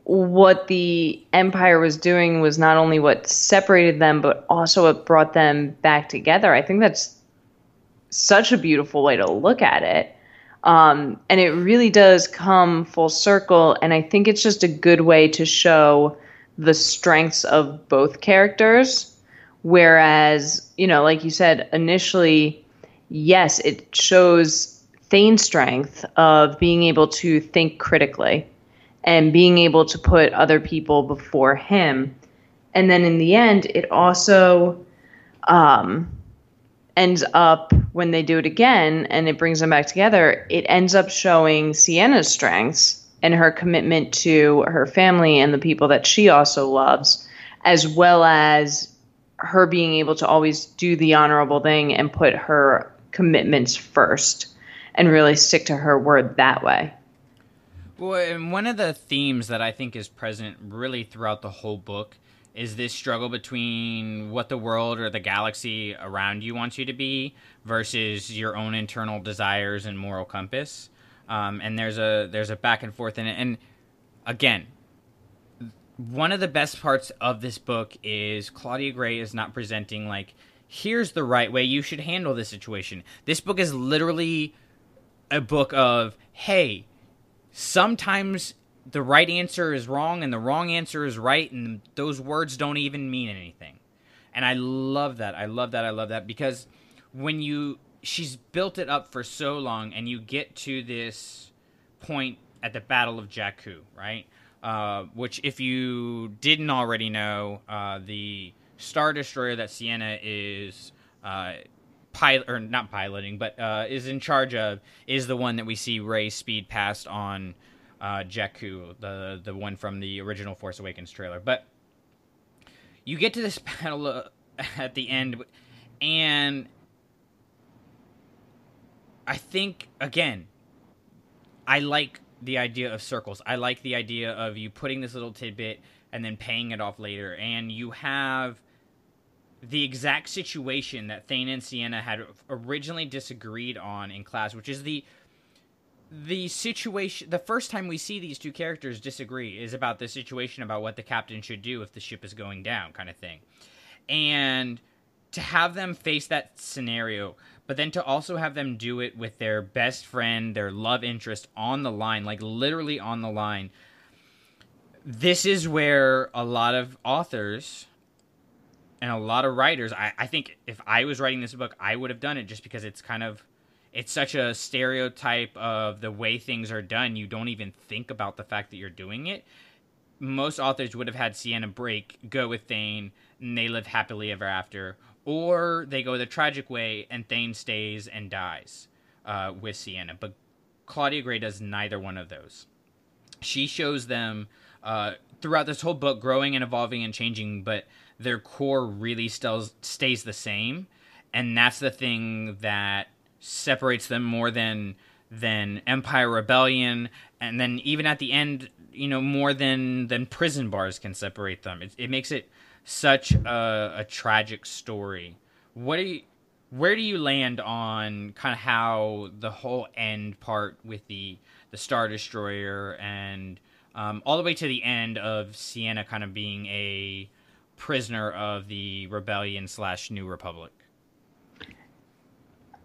what the Empire was doing was not only what separated them, but also what brought them back together. I think that's such a beautiful way to look at it. Um, and it really does come full circle. And I think it's just a good way to show the strengths of both characters. Whereas, you know, like you said, initially, yes, it shows Thane's strength of being able to think critically and being able to put other people before him. And then in the end, it also um, ends up when they do it again and it brings them back together, it ends up showing Ciena's strengths and her commitment to her family and the people that she also loves, as well as her being able to always do the honorable thing and put her commitments first and really stick to her word that way. Well, and one of the themes that I think is present really throughout the whole book is this struggle between what the world or the galaxy around you wants you to be versus your own internal desires and moral compass. Um, and there's a there's a back and forth in it. And again, one of the best parts of this book is Claudia Gray is not presenting like here's the right way you should handle this situation. This book is literally a book of hey, sometimes the right answer is wrong and the wrong answer is right and those words don't even mean anything. And I love that. I love that. I love that because when you she's built it up for so long and you get to this point at the Battle of Jakku, right? Uh, which, if you didn't already know, uh, the Star Destroyer that Ciena is uh, pilot or not piloting, but uh, is in charge of, is the one that we see Rey speed past on uh, Jakku, the the one from the original Force Awakens trailer. But you get to this battle uh, at the end, and I think again, I like the idea of circles. I like the idea of you putting this little tidbit and then paying it off later, and you have the exact situation that Thane and Ciena had originally disagreed on in class, which is the the situation the first time we see these two characters disagree is about the situation about what the captain should do if the ship is going down kind of thing. And to have them face that scenario, but then to also have them do it with their best friend, their love interest on the line, like literally on the line. This is where a lot of authors and a lot of writers, I, I think if I was writing this book, I would have done it just because it's kind of it's such a stereotype of the way things are done. You don't even think about the fact that you're doing it. Most authors would have had Ciena break, go with Thane, and they live happily ever after, or they go the tragic way and Thane stays and dies uh, with Ciena. But Claudia Gray does neither one of those. She shows them uh, throughout this whole book growing and evolving and changing, but their core really still stays the same, and that's the thing that separates them more than than Empire Rebellion, and then even at the end, you know, more than than prison bars can separate them. It, it makes it such a, a tragic story. What do you, where do you land on kind of how the whole end part with the the Star Destroyer and um, all the way to the end of Ciena kind of being a prisoner of the rebellion slash New Republic?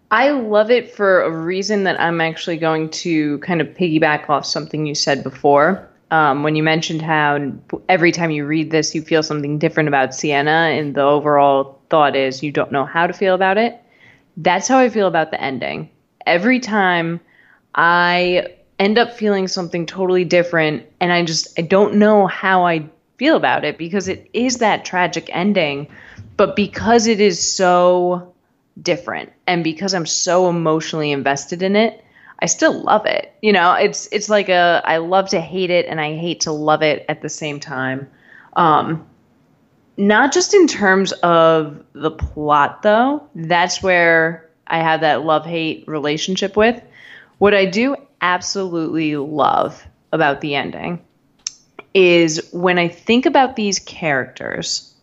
I love it for a reason that I'm actually going to kind of piggyback off something you said before. Um, when you mentioned how every time you read this, you feel something different about Ciena, and the overall thought is you don't know how to feel about it. That's how I feel about the ending. Every time I end up feeling something totally different, and I just I don't know how I feel about it because it is that tragic ending, but because it is so different and because I'm so emotionally invested in it, I still love it. You know, it's it's like a I love to hate it and I hate to love it at the same time. Um, not just in terms of the plot, though. That's where I have that love hate relationship with. What I do absolutely love about the ending is when I think about these characters,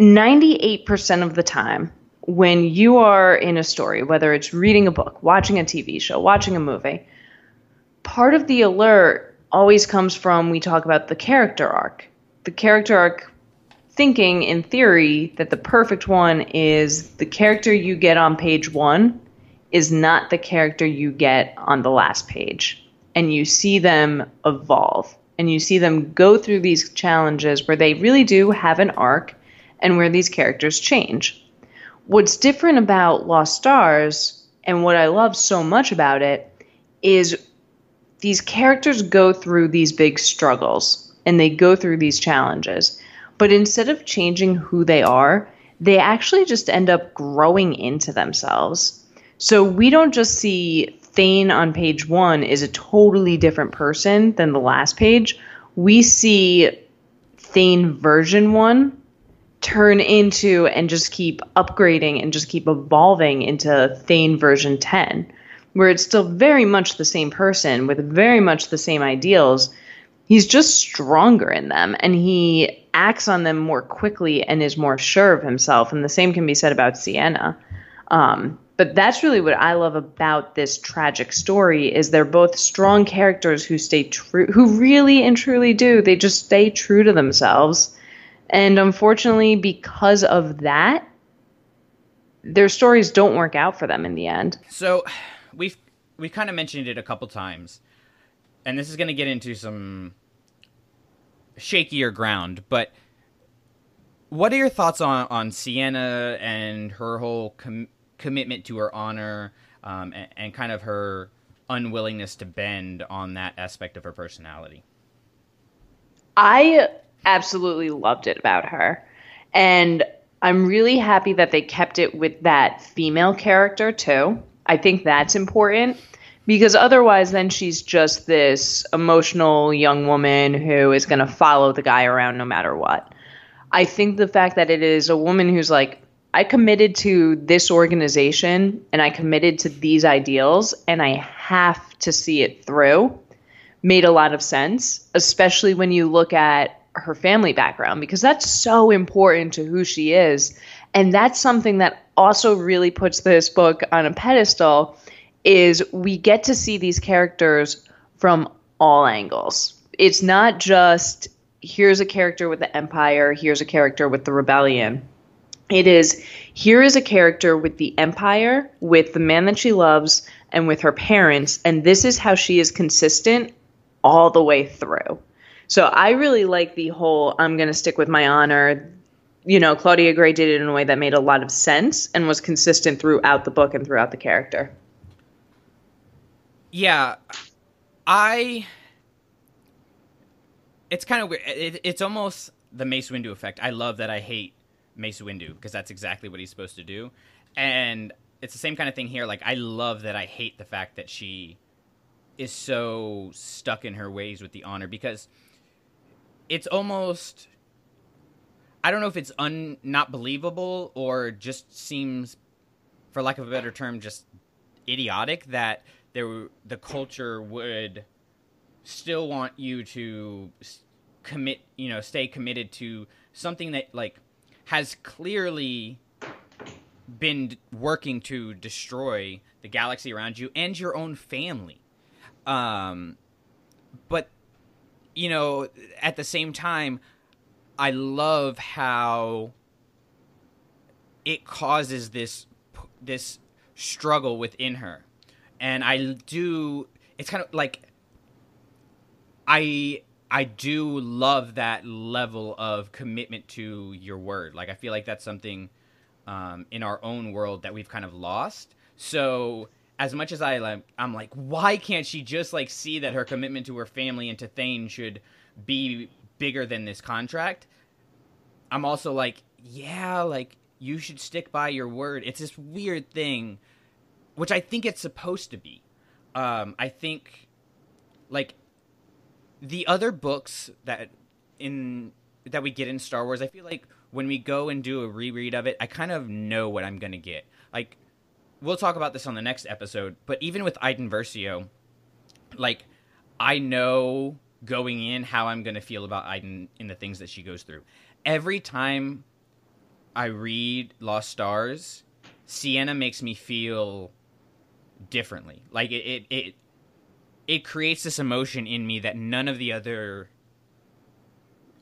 98% of the time, when you are in a story, whether it's reading a book, watching a TV show, watching a movie, part of the alert always comes from we talk about the character arc. The character arc thinking in theory that the perfect one is the character you get on page one is not the character you get on the last page. And you see them evolve and you see them go through these challenges where they really do have an arc and where these characters change. What's different about Lost Stars and what I love so much about it is these characters go through these big struggles and they go through these challenges. But instead of changing who they are, they actually just end up growing into themselves. So we don't just see Thane on page one is a totally different person than the last page. We see Thane version one turn into and just keep upgrading and just keep evolving into Thane version 10, where it's still very much the same person with very much the same ideals. He's just stronger in them and he acts on them more quickly and is more sure of himself. And the same can be said about Ciena. Um, but that's really what I love about this tragic story is they're both strong characters who stay true, who really and truly do. They just stay true to themselves and unfortunately, because of that, their stories don't work out for them in the end. So we've we've kind of mentioned it a couple times, and this is going to get into some shakier ground. But what are your thoughts on on Ciena and her whole com- commitment to her honor, um, and, and kind of her unwillingness to bend on that aspect of her personality? I absolutely loved it about her. And I'm really happy that they kept it with that female character too. I think that's important because otherwise then she's just this emotional young woman who is going to follow the guy around no matter what. I think the fact that it is a woman who's like I committed to this organization and I committed to these ideals and I have to see it through made a lot of sense, especially when you look at her family background because that's so important to who she is. And that's something that also really puts this book on a pedestal is we get to see these characters from all angles. It's not just here's a character with the empire here's a character with the rebellion. It is here is a character with the empire with the man that she loves and with her parents. And this is how she is consistent all the way through so I really like the whole I'm going to stick with my honor. You know, Claudia Gray did it in a way that made a lot of sense and was consistent throughout the book and throughout the character. Yeah, I. It's kind of weird. It, it's almost the Mace Windu effect. I love that I hate Mace Windu because that's exactly what he's supposed to do, and it's the same kind of thing here. Like I love that I hate the fact that she is so stuck in her ways with the honor because it's almost I don't know if it's un not believable or just seems, for lack of a better term, just idiotic that there the culture would still want you to commit, you know, stay committed to something that like has clearly been working to destroy the galaxy around you and your own family. Um, but you know, at the same time, I love how it causes this this struggle within her, and I do. It's kind of like I I do love that level of commitment to your word. Like I feel like that's something um, in our own world that we've kind of lost. So as much as I like, I'm like, why can't she just like see that her commitment to her family and to Thane should be bigger than this contract? I'm also like, yeah, like you should stick by your word. It's this weird thing, which I think it's supposed to be. Um, I think, like, the other books that in that we get in Star Wars, I feel like when we go and do a reread of it, I kind of know what I'm gonna get. Like, we'll talk about this on the next episode, but even with Iden Versio, like, I know going in how I'm gonna feel about Iden in the things that she goes through. Every time I read Lost Stars, Ciena makes me feel differently. Like it, it, it, it creates this emotion in me that none of the other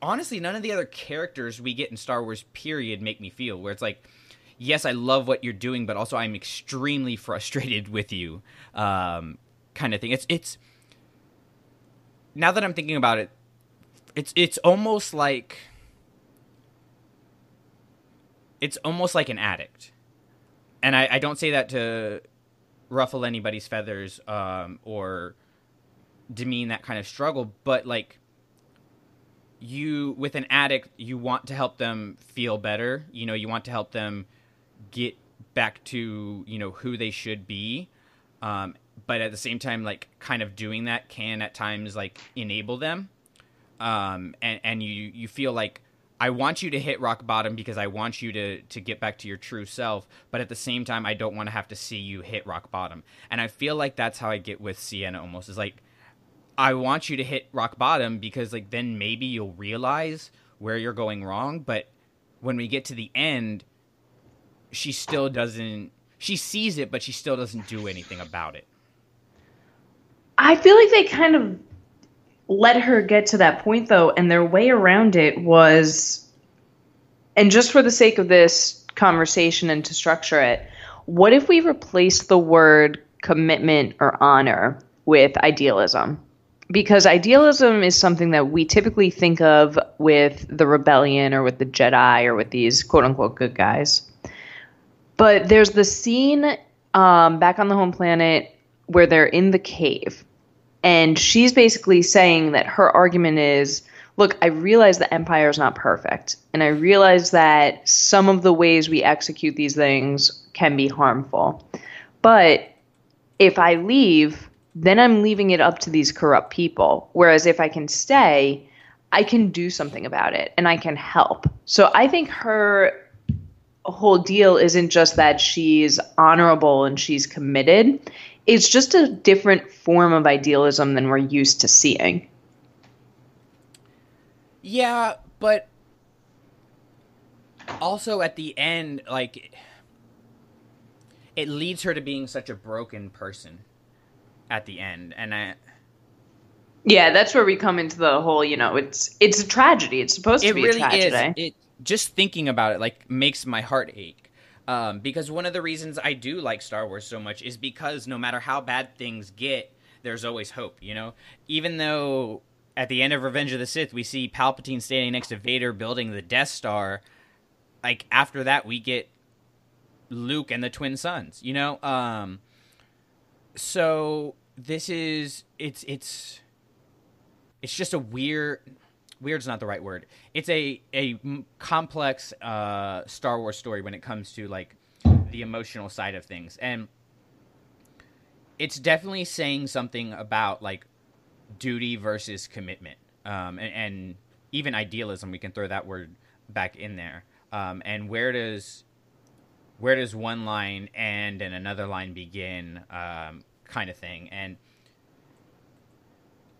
honestly none of the other characters we get in Star Wars period make me feel where it's like yes I love what you're doing but also I'm extremely frustrated with you um, kind of thing. It's it's now that I'm thinking about it it's it's almost like it's almost like an addict. And I, I don't say that to ruffle anybody's feathers um, or demean that kind of struggle but like you with an addict you want to help them feel better. You know you want to help them get back to you know who they should be um, but at the same time like kind of doing that can at times like enable them um, and and you you feel like I want you to hit rock bottom because I want you to to get back to your true self, but at the same time I don't want to have to see you hit rock bottom. And I feel like that's how I get with Ciena almost. Is like I want you to hit rock bottom because like then maybe you'll realize where you're going wrong, but when we get to the end she still doesn't she sees it but she still doesn't do anything about it. I feel like they kind of let her get to that point though and their way around it was and just for the sake of this conversation and to structure it what if we replace the word commitment or honor with idealism because idealism is something that we typically think of with the rebellion or with the jedi or with these quote unquote good guys but there's the scene um, back on the home planet where they're in the cave and she's basically saying that her argument is look, I realize the empire is not perfect. And I realize that some of the ways we execute these things can be harmful. But if I leave, then I'm leaving it up to these corrupt people. Whereas if I can stay, I can do something about it and I can help. So I think her whole deal isn't just that she's honorable and she's committed it's just a different form of idealism than we're used to seeing. Yeah, but also at the end, like it leads her to being such a broken person at the end, and I. Yeah, that's where we come into the whole. You know, it's it's a tragedy. It's supposed to be really a tragedy. Is. It just thinking about it like makes my heart ache um, because one of the reasons I do like Star Wars so much is because no matter how bad things get, there's always hope. You know, even though at the end of Revenge of the Sith we see Palpatine standing next to Vader building the Death Star, like after that we get Luke and the twin sons. You know, um, so this is it's it's it's just a weird weird's not the right word. It's a a complex uh, Star Wars story when it comes to like the emotional side of things, and it's definitely saying something about like duty versus commitment, um, and, and, even idealism. We can throw that word back in there. Um, and where does where does one line end and another line begin, um, kind of thing, and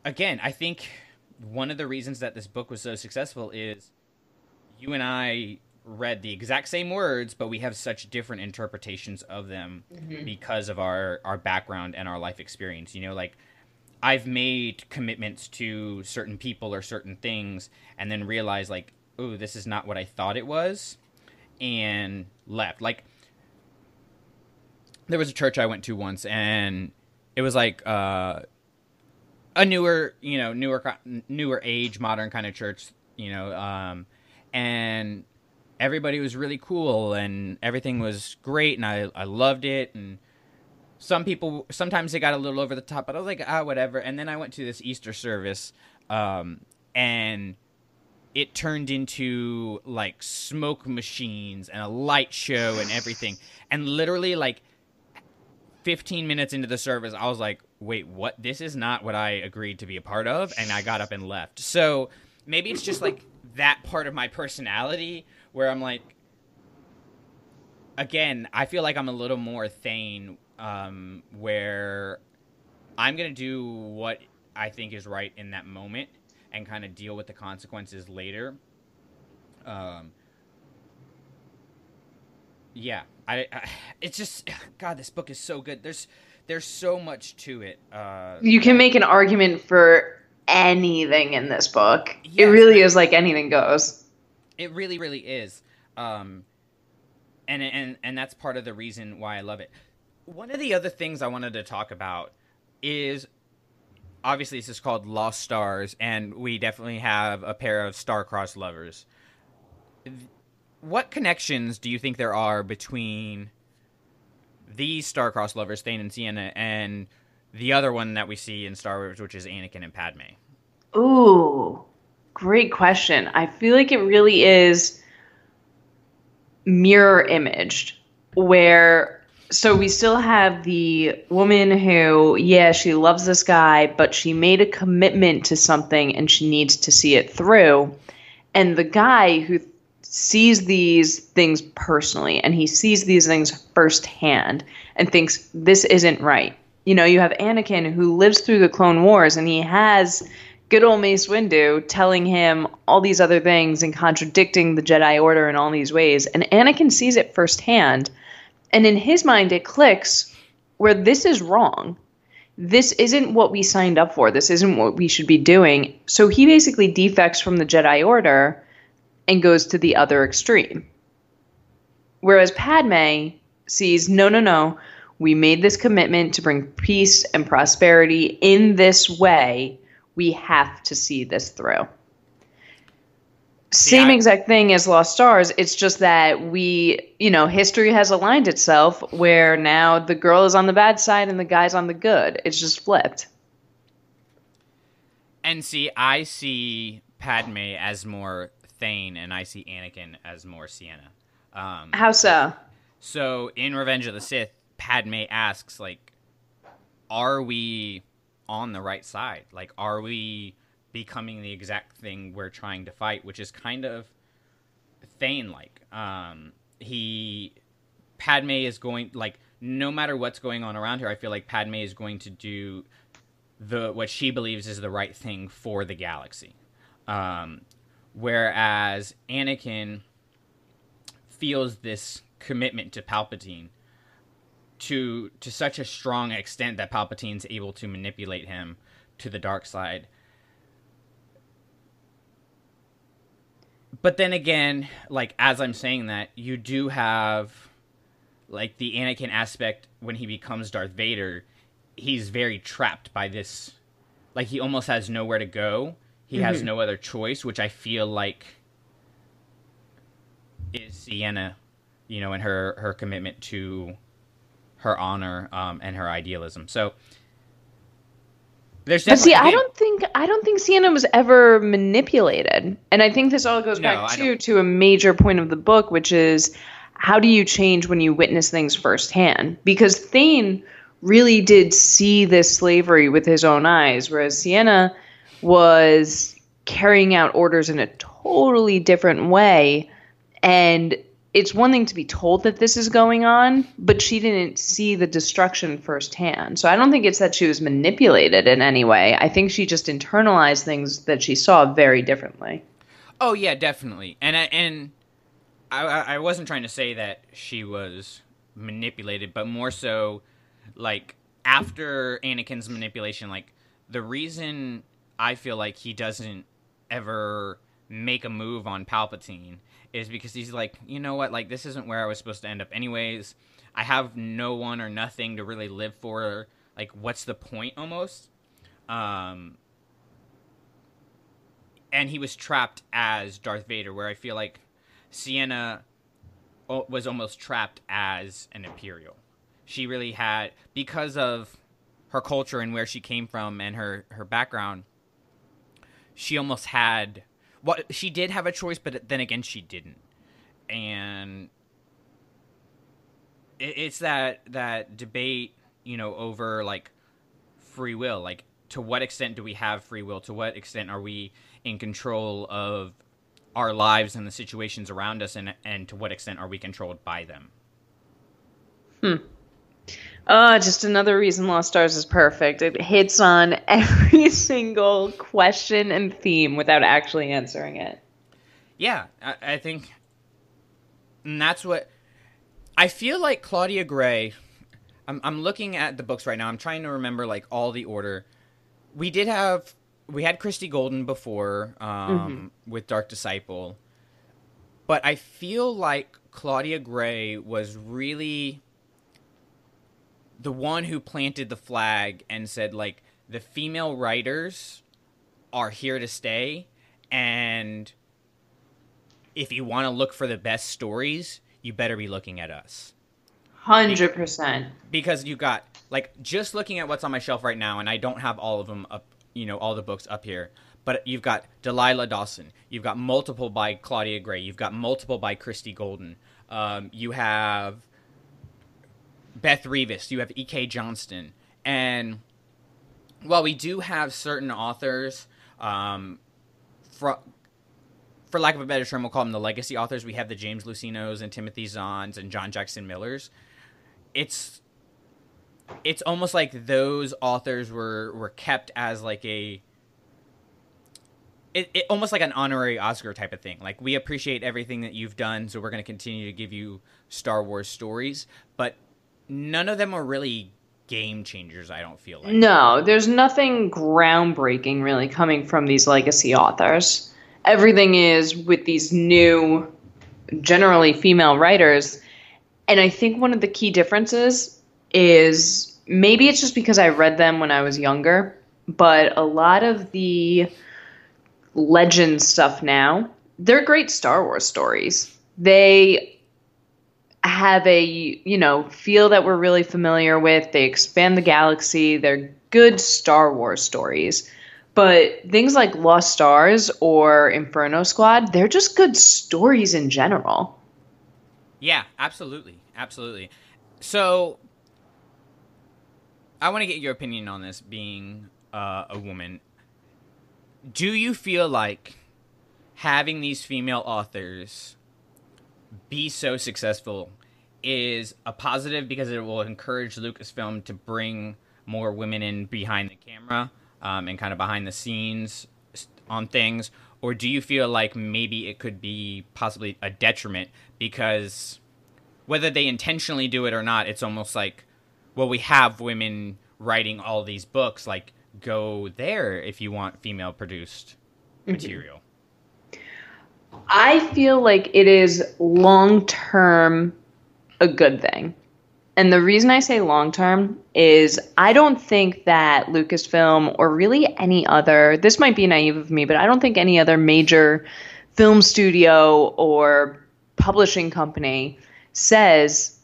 again, I think one of the reasons that this book was so successful is you and I read the exact same words, but we have such different interpretations of them mm-hmm. because of our our background and our life experience. You know, like I've made commitments to certain people or certain things, and then realized like, oh, this is not what I thought it was, and left. Like there was a church I went to once, and it was like. uh a newer, you know, newer, newer age, modern kind of church, you know, um, and everybody was really cool and everything was great and I, I loved it. And some people sometimes they got a little over the top but I was like ah whatever. And then I went to this Easter service um, and it turned into like smoke machines and a light show and everything. And literally like 15 minutes into the service I was like wait, what? This is not what I agreed to be a part of, and I got up and left. So maybe it's just like that part of my personality where I'm like, again, I feel like I'm a little more Thane, um, where I'm gonna do what I think is right in that moment and kind of deal with the consequences later. Um, yeah, I, I, it's just God, this book is so good. There's there's so much to it. Uh, You can make an argument for anything in this book. it really is like anything goes. It really, really is. Um, and and and that's part of the reason why I love it. One of the other things I wanted to talk about is obviously this is called Lost Stars, and we definitely have a pair of star-crossed lovers. What connections do you think there are between these star-crossed lovers, Thane and Ciena, and the other one that we see in Star Wars, which is Anakin and Padme? Ooh, great question. I feel like it really is mirror imaged, where so we still have the woman who, yeah, she loves this guy, but she made a commitment to something and she needs to see it through. And the guy who sees these things personally and he sees these things firsthand and thinks this isn't right. You know, you have Anakin who lives through the Clone Wars and he has good old Mace Windu telling him all these other things and contradicting the Jedi Order in all these ways. And Anakin sees it firsthand. And in his mind, it clicks where this is wrong. This isn't what we signed up for. This isn't what we should be doing. So he basically defects from the Jedi Order and goes to the other extreme. Whereas Padme sees, no, no, no, we made this commitment to bring peace and prosperity in this way. We have to see this through. Same I- exact thing as Lost Stars. It's just that we, you know, history has aligned itself where now the girl is on the bad side and the guy's on the good. It's just flipped. And see, I see Padme as more Thane, and I see Anakin as more Ciena. Um, How so? so in Revenge of the Sith, Padme asks, like, are we on the right side? Like, are we becoming the exact thing we're trying to fight? Which is kind of Thane like. Um, he, Padme is going, like, no matter what's going on around her, I feel like Padme is going to do the what she believes is the right thing for the galaxy. Um, whereas Anakin feels this commitment to Palpatine to to such a strong extent that Palpatine's able to manipulate him to the dark side. But then again, like as I'm saying that, you do have like the Anakin aspect when he becomes Darth Vader, he's very trapped by this like he almost has nowhere to go. He has no other choice, which I feel like is Ciena, you know, and her her commitment to her honor um, and her idealism. So there's But see, I don't think I don't think Ciena was ever manipulated, and I think this all goes No, back to to a major point of the book, which is how do you change when you witness things firsthand? Because Thane really did see this slavery with his own eyes, whereas Ciena was carrying out orders in a totally different way, and it's one thing to be told that this is going on, but she didn't see the destruction firsthand. So I don't think it's that she was manipulated in any way. I think she just internalized things that she saw very differently. Oh yeah, definitely. And I, and I I wasn't trying to say that she was manipulated, but more so like after Anakin's manipulation, like the reason I feel like he doesn't ever make a move on Palpatine is because he's like, you know what, like this isn't where I was supposed to end up anyways. I have no one or nothing to really live for. Like, what's the point almost? Um, and he was trapped as Darth Vader, where I feel like Ciena was almost trapped as an Imperial. She really had, because of her culture and where she came from and her, her background, she almost had what she did have a choice, but then again, she didn't. And it's that that debate, you know, over like free will. Like to what extent do we have free will? To what extent are we in control of our lives and the situations around us, and and to what extent are we controlled by them? Hmm. Uh, just another reason Lost Stars is perfect. It hits on every single question and theme without actually answering it. Yeah, I, I think, and that's what I feel like. Claudia Gray. I'm I'm looking at the books right now. I'm trying to remember like all the order. We did have we had Christie Golden before um, with Dark Disciple, but I feel like Claudia Gray was really the one who planted the flag and said like the female writers are here to stay and if you want to look for the best stories you better be looking at us Hundred percent. because you got like just looking at what's on my shelf right now and i don't have all of them up you know all the books up here but you've got delilah dawson you've got multiple by claudia gray you've got multiple by christie golden um, you have beth revis you have ek johnston and while we do have certain authors um, for, for lack of a better term we'll call them the legacy authors we have the james lucenos and timothy zahns and john jackson millers it's it's almost like those authors were were kept as like a it, it almost like an honorary Oscar type of thing. Like we appreciate everything that you've done, so we're going to continue to give you Star Wars stories, but none of them are really game changers. I don't feel like. No, there's nothing groundbreaking really coming from these legacy authors. Everything is with these new, generally female writers. And I think one of the key differences is maybe it's just because I read them when I was younger, but a lot of the legend stuff now, they're great Star Wars stories. They have a, you know, feel that we're really familiar with. They expand the galaxy. They're good Star Wars stories. But things like Lost Stars or Inferno Squad, they're just good stories in general. Yeah, absolutely, absolutely. So, I want to get your opinion on this, being uh, a woman. Do you feel like having these female authors be so successful is a positive because it will encourage Lucasfilm to bring more women in behind the camera um, and kind of behind the scenes on things? Or do you feel like maybe it could be possibly a detriment because whether they intentionally do it or not, it's almost like, well, we have women writing all these books. Like, go there if you want female produced material. I feel like it is long term a good thing. And the reason I say long term is I don't think that Lucasfilm or really any other, this might be naive of me, but I don't think any other major film studio or publishing company says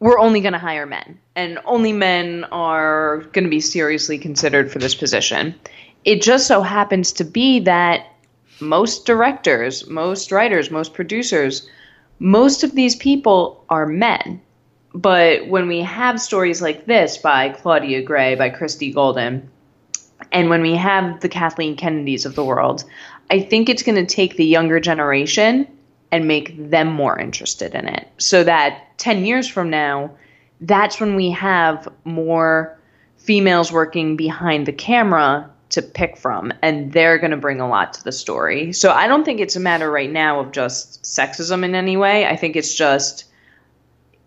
we're only going to hire men and only men are going to be seriously considered for this position. It just so happens to be that most directors, most writers, most producers, most of these people are men. But when we have stories like this by Claudia Gray, by Christie Golden, and when we have the Kathleen Kennedys of the world, I think it's going to take the younger generation and make them more interested in it. So that 10 years from now, that's when we have more females working behind the camera to pick from, and they're going to bring a lot to the story. So I don't think it's a matter right now of just sexism in any way. I think it's just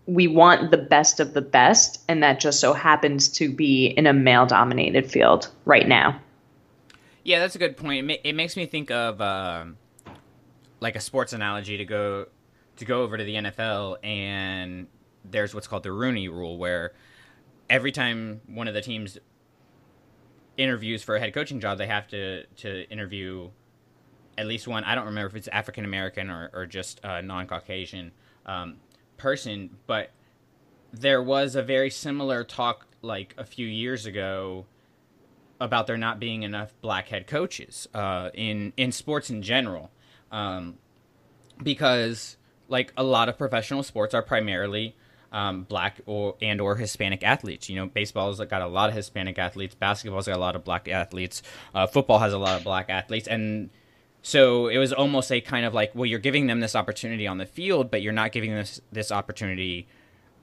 we want the best of the best, and that just so happens to be in a male dominated field right now. Yeah, that's a good point. It, ma- it makes me think of um, like a sports analogy to go to go over to the NFL, and there's what's called the Rooney Rule, where every time one of the teams interviews for a head coaching job, they have to to interview at least one. I don't remember if it's African American or, or just a non Caucasian um, person, but there was a very similar talk like a few years ago about there not being enough black head coaches uh, in in sports in general, um, because like a lot of professional sports are primarily um, black or and or Hispanic athletes. You know, baseball's got a lot of Hispanic athletes. Basketball's got a lot of black athletes. Uh, football has a lot of black athletes, and so it was almost a kind of like, well, you're giving them this opportunity on the field, but you're not giving this this opportunity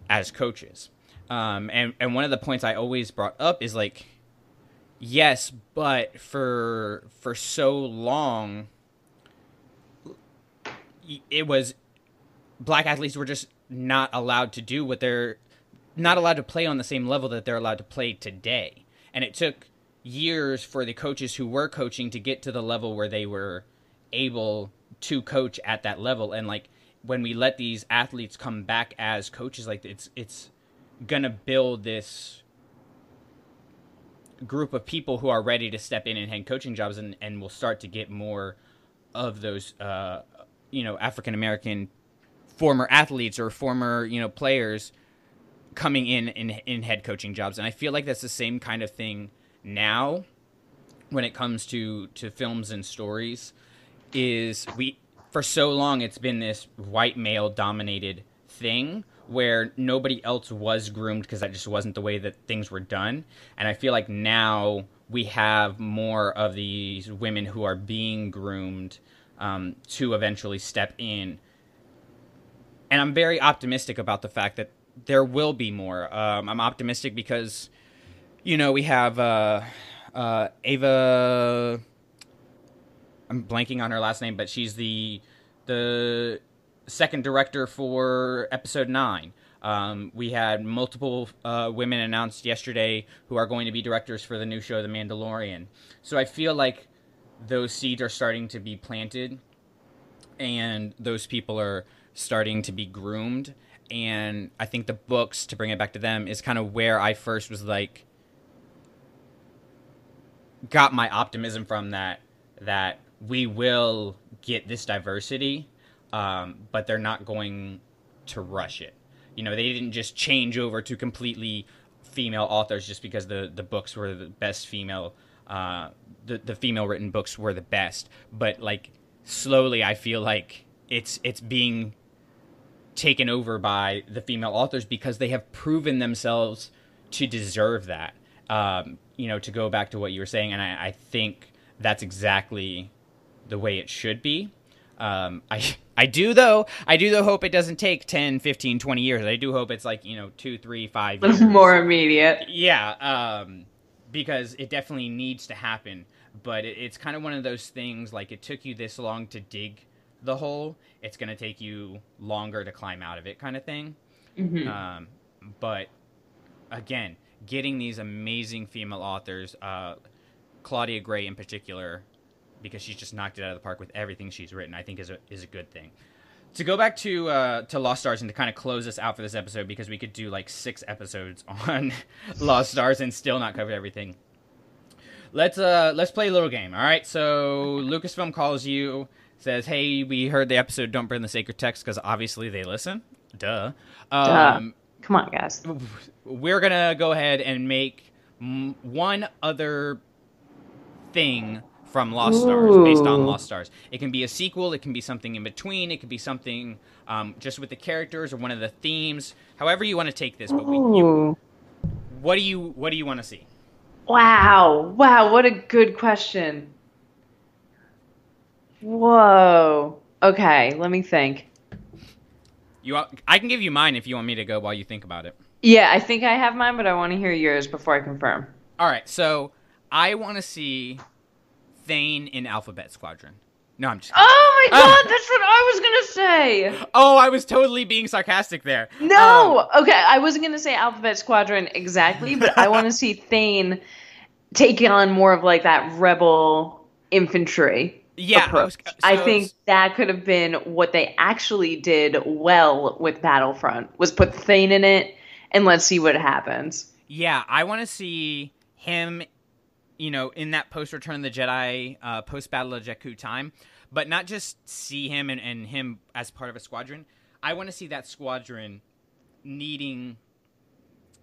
as coaches. Um, and and one of the points I always brought up is like, yes, but for for so long, it was black athletes were just not allowed to do what they're not allowed to play on the same level that they're allowed to play today. And it took years for the coaches who were coaching to get to the level where they were able to coach at that level and like when we let these athletes come back as coaches like it's it's gonna build this group of people who are ready to step in and head coaching jobs and and we'll start to get more of those uh you know African American former athletes or former you know players coming in, in in head coaching jobs. And I feel like that's the same kind of thing now when it comes to to films and stories is we for so long it's been this white male dominated thing where nobody else was groomed because that just wasn't the way that things were done. And i feel like now we have more of these women who are being groomed um, to eventually step in and i'm very optimistic about the fact that there will be more um, i'm optimistic because you know we have uh, uh, ava I'm blanking on her last name, but she's the the second director for episode nine. Um, we had multiple uh, women announced yesterday who are going to be directors for the new show, The Mandalorian. So I feel like those seeds are starting to be planted, and those people are starting to be groomed. And I think the books, to bring it back to them, is kind of where I first was like, got my optimism from that. That we will get this diversity, um, but they're not going to rush it. You know, they didn't just change over to completely female authors just because the, the books were the best female, uh, the, the female written books were the best. But like slowly, I feel like it's it's being taken over by the female authors because they have proven themselves to deserve that. Um, you know, to go back to what you were saying, and I, I think that's exactly the way it should be. Um, I I do though I do though hope it doesn't take 10, 15, 20 years. I do hope it's like you know two, three, five years. more immediate. Yeah, um, because it definitely needs to happen. But it, it's kind of one of those things like it took you this long to dig the hole. It's gonna take you longer to climb out of it, kind of thing. Mm-hmm. Um, but again, getting these amazing female authors, uh, Claudia Gray in particular, because she's just knocked it out of the park with everything she's written. I think is a is a good thing. To go back to uh, to Lost Stars and to kind of close this out for this episode because we could do like six episodes on Lost Stars and still not cover everything. Let's uh let's play a little game. All right. So Lucasfilm calls you, says, "Hey, we heard the episode. Don't burn the sacred text because obviously they listen. Duh. Um, Duh. Come on, guys. We're gonna go ahead and make m- one other thing from Lost Stars, based on Lost Stars. It can be a sequel, it can be something in between, it could be something um, just with the characters or one of the themes. However you want to take this, but we, you, what do you what do you want to see? Wow. Wow, what a good question. Whoa. Okay, let me think. You, I can give you mine if you want me to go while you think about it. Yeah, I think I have mine, but I want to hear yours before I confirm. All right, so I want to see Thane in Alphabet Squadron. No, I'm just. kidding. Oh my Ah. god, that's what I was gonna say. Oh, I was totally being sarcastic there. No, Um, okay, I wasn't gonna say Alphabet Squadron exactly, but I want to see Thane taking on more of like that rebel infantry. Yeah, I was- I so- think that could have been what they actually did well with Battlefront was put Thane in it and let's see what happens. Yeah, I want to see him, you know, in that post Return of the Jedi, uh, post Battle of Jakku time, but not just see him and, and him as part of a squadron. I want to see that squadron needing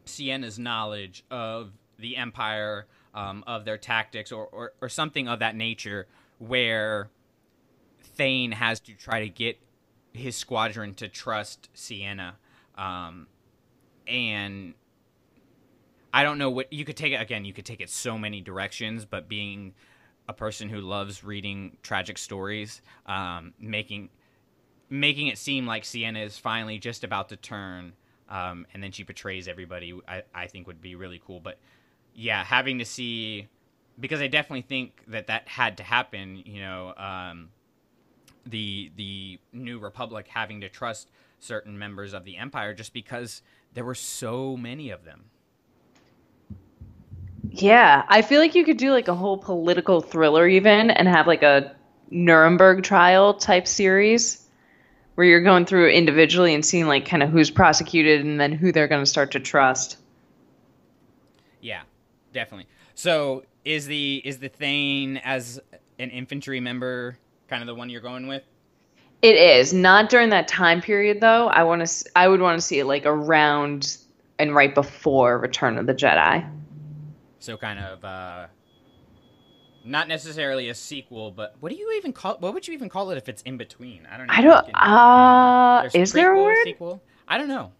Ciena's knowledge of the Empire, um, of their tactics, or, or, or something of that nature, where Thane has to try to get his squadron to trust Ciena. Um, and I don't know what you could take it again. You could take it so many directions, but being a person who loves reading tragic stories, um, making making it seem like Ciena is finally just about to turn, um, and then she betrays everybody. I, I think would be really cool. But yeah, having to see because I definitely think that that had to happen. You know, um, the the New Republic having to trust certain members of the Empire just because there were so many of them. Yeah, I feel like you could do like a whole political thriller even and have like a Nuremberg trial type series where you're going through individually and seeing like kind of who's prosecuted and then who they're going to start to trust. Yeah, definitely. So, is the is the Thane as an infantry member kind of the one you're going with? It is not during that time period though. I want to. I would want to see it like around and right before Return of the Jedi. So kind of uh, not necessarily a sequel, but what do you even call? What would you even call it if it's in between? I don't. know. I don't. Uh, There's is there a word? Sequel? I don't know.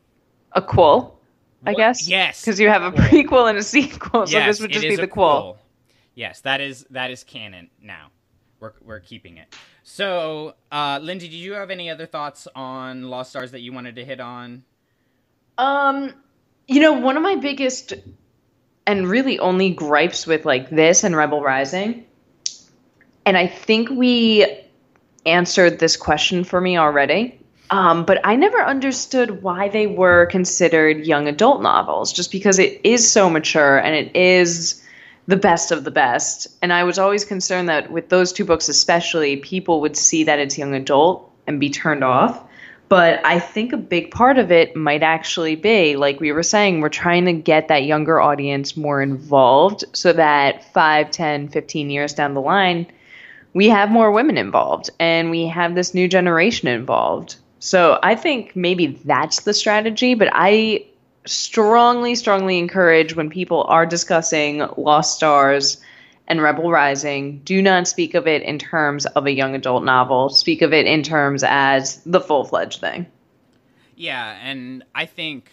A quel, I What? guess. Yes. Because you have a prequel and a sequel, so yes, this would just be the quel. Yes, that is that is canon now. We're we're keeping it. So, uh, Lindsay, did you have any other thoughts on Lost Stars that you wanted to hit on? Um, you know, one of my biggest and really only gripes with like this and Rebel Rising, and I think we answered this question for me already. Um, but I never understood why they were considered young adult novels, just because it is so mature and it is the best of the best. And I was always concerned that with those two books, especially, people would see that it's young adult and be turned off. But I think a big part of it might actually be, like we were saying, we're trying to get that younger audience more involved so that 5, 10, 15 years down the line, we have more women involved and we have this new generation involved. So I think maybe that's the strategy, but I strongly, strongly encourage when people are discussing Lost Stars and Rebel Rising, do not speak of it in terms of a young adult novel. Speak of it in terms as the full fledged thing. Yeah, and I think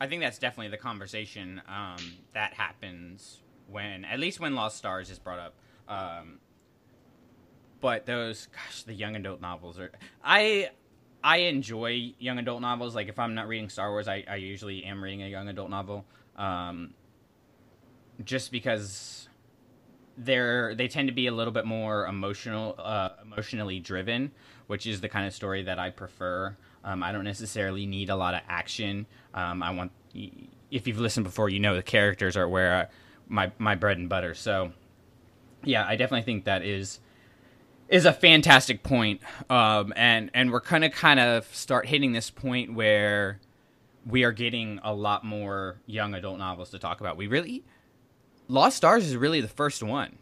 I think that's definitely the conversation um, that happens when at least when Lost Stars is brought up. Um, but those gosh, the young adult novels are I I enjoy young adult novels. Like if I'm not reading Star Wars, I, I usually am reading a young adult novel. Um, just because they're they tend to be a little bit more emotional uh, emotionally driven which is the kind of story that i prefer um, i don't necessarily need a lot of action um, i want if you've listened before you know the characters are where I, my my bread and butter so yeah i definitely think that is is a fantastic point um, and and we're gonna kind of start hitting this point where we are getting a lot more young adult novels to talk about we really Lost Stars is really the first one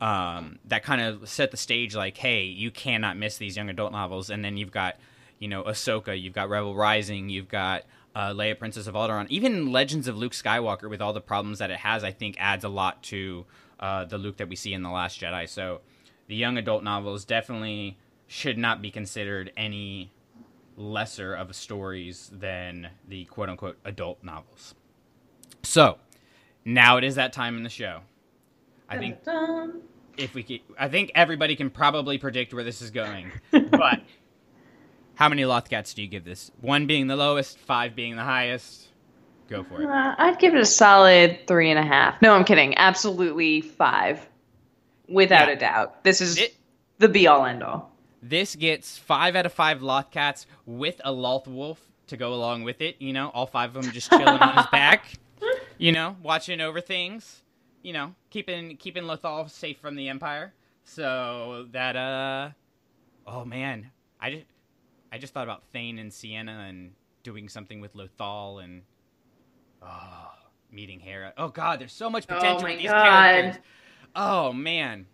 um, that kind of set the stage. Like, hey, you cannot miss these young adult novels. And then you've got, you know, Ahsoka, you've got Rebel Rising, you've got uh, Leia, Princess of Alderaan, even Legends of Luke Skywalker, with all the problems that it has, I think adds a lot to uh, the Luke that we see in the Last Jedi. So, the young adult novels definitely should not be considered any lesser of stories than the quote unquote adult novels. So, now it is that time in the show. I think if we could, I think everybody can probably predict where this is going. but how many Lothcats do you give this? One being the lowest, five being the highest. Go for it. Uh, I'd give it a solid three and a half. No, I'm kidding. Absolutely five. Without Yeah. a doubt. This is It- the be all end all. This gets five out of five Lothcats with a Loth Wolf to go along with it. You know, all five of them just chilling on his back. You know, watching over things. You know, keeping keeping Lothal safe from the Empire. So that uh, oh man, I just I just thought about Thane and Ciena and doing something with Lothal and oh meeting Hera. Oh god, there's so much potential my with these God. characters. Oh man.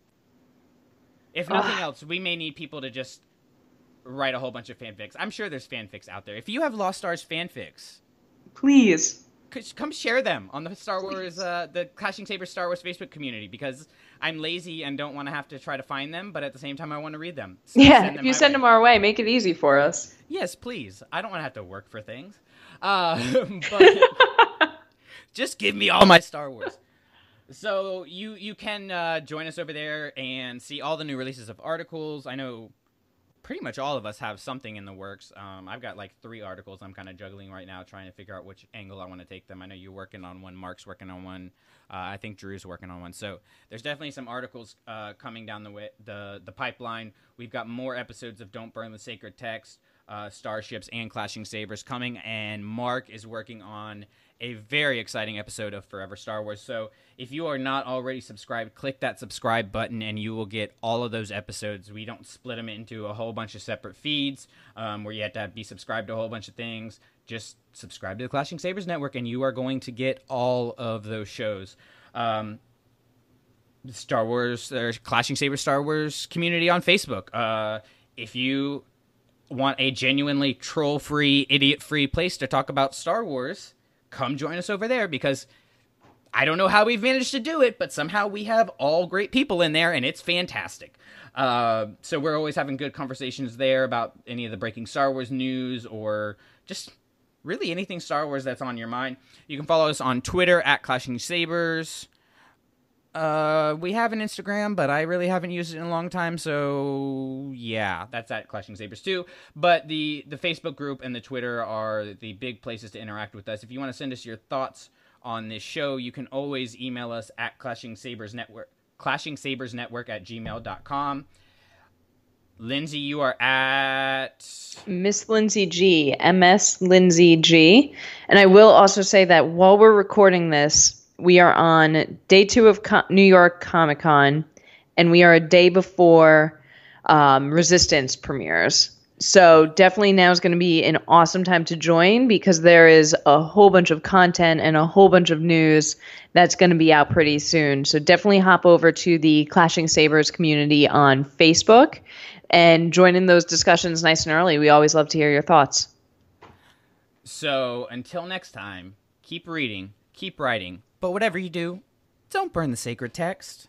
If nothing else, we may need people to just write a whole bunch of fanfics. I'm sure there's fanfics out there. If you have Lost Stars fanfics, Please. come share them on the Star Wars, uh, the Clashing Sabers Star Wars Facebook community because I'm lazy and don't want to have to try to find them, but at the same time, I want to read them. So Yeah, send if you send way. them our way, make it easy for us. Yes, please. I don't want to have to work for things. Uh, but just give me all my Star Wars. So you you can uh, join us over there and see all the new releases of articles. I know pretty much all of us have something in the works. Um, I've got like three articles I'm kind of juggling right now, trying to figure out which angle I want to take them. I know you're working on one, Mark's working on one, uh, I think Drew's working on one. So there's definitely some articles uh, coming down the way, the the pipeline. We've got more episodes of Don't Burn the Sacred Text, uh, Starships, and Clashing Sabers coming, and Mark is working on a very exciting episode of Forever Star Wars. So if you are not already subscribed, click that subscribe button and you will get all of those episodes. We don't split them into a whole bunch of separate feeds um, where you have to be subscribed to a whole bunch of things. Just subscribe to the Clashing Sabers Network and you are going to get all of those shows. Um, Star Wars, there's Clashing Sabers Star Wars community on Facebook. Uh, if you want a genuinely troll free, idiot free place to talk about Star Wars, come join us over there because I don't know how we've managed to do it, but somehow we have all great people in there and it's fantastic. Uh, so we're always having good conversations there about any of the breaking Star Wars news or just really anything Star Wars that's on your mind. You can follow us on Twitter at Clashing Sabers. Uh, we have an Instagram, but I really haven't used it in a long time, so yeah, that's at Clashing Sabers too. But the the Facebook group and the Twitter are the big places to interact with us. If you want to send us your thoughts on this show, you can always email us at Clashing Sabers Network, Clashing Sabers Network at gmail.com. Lindsay, you are at Miss Lindsay G, MS Lindsay G. And I will also say that while we're recording this, we are on day two of New York Comic Con, and we are a day before um, Resistance premieres. So definitely now is going to be an awesome time to join because there is a whole bunch of content and a whole bunch of news that's going to be out pretty soon. So definitely hop over to the Clashing Sabers community on Facebook and join in those discussions nice and early. We always love to hear your thoughts. So until next time, keep reading, keep writing, but whatever you do, don't burn the sacred text.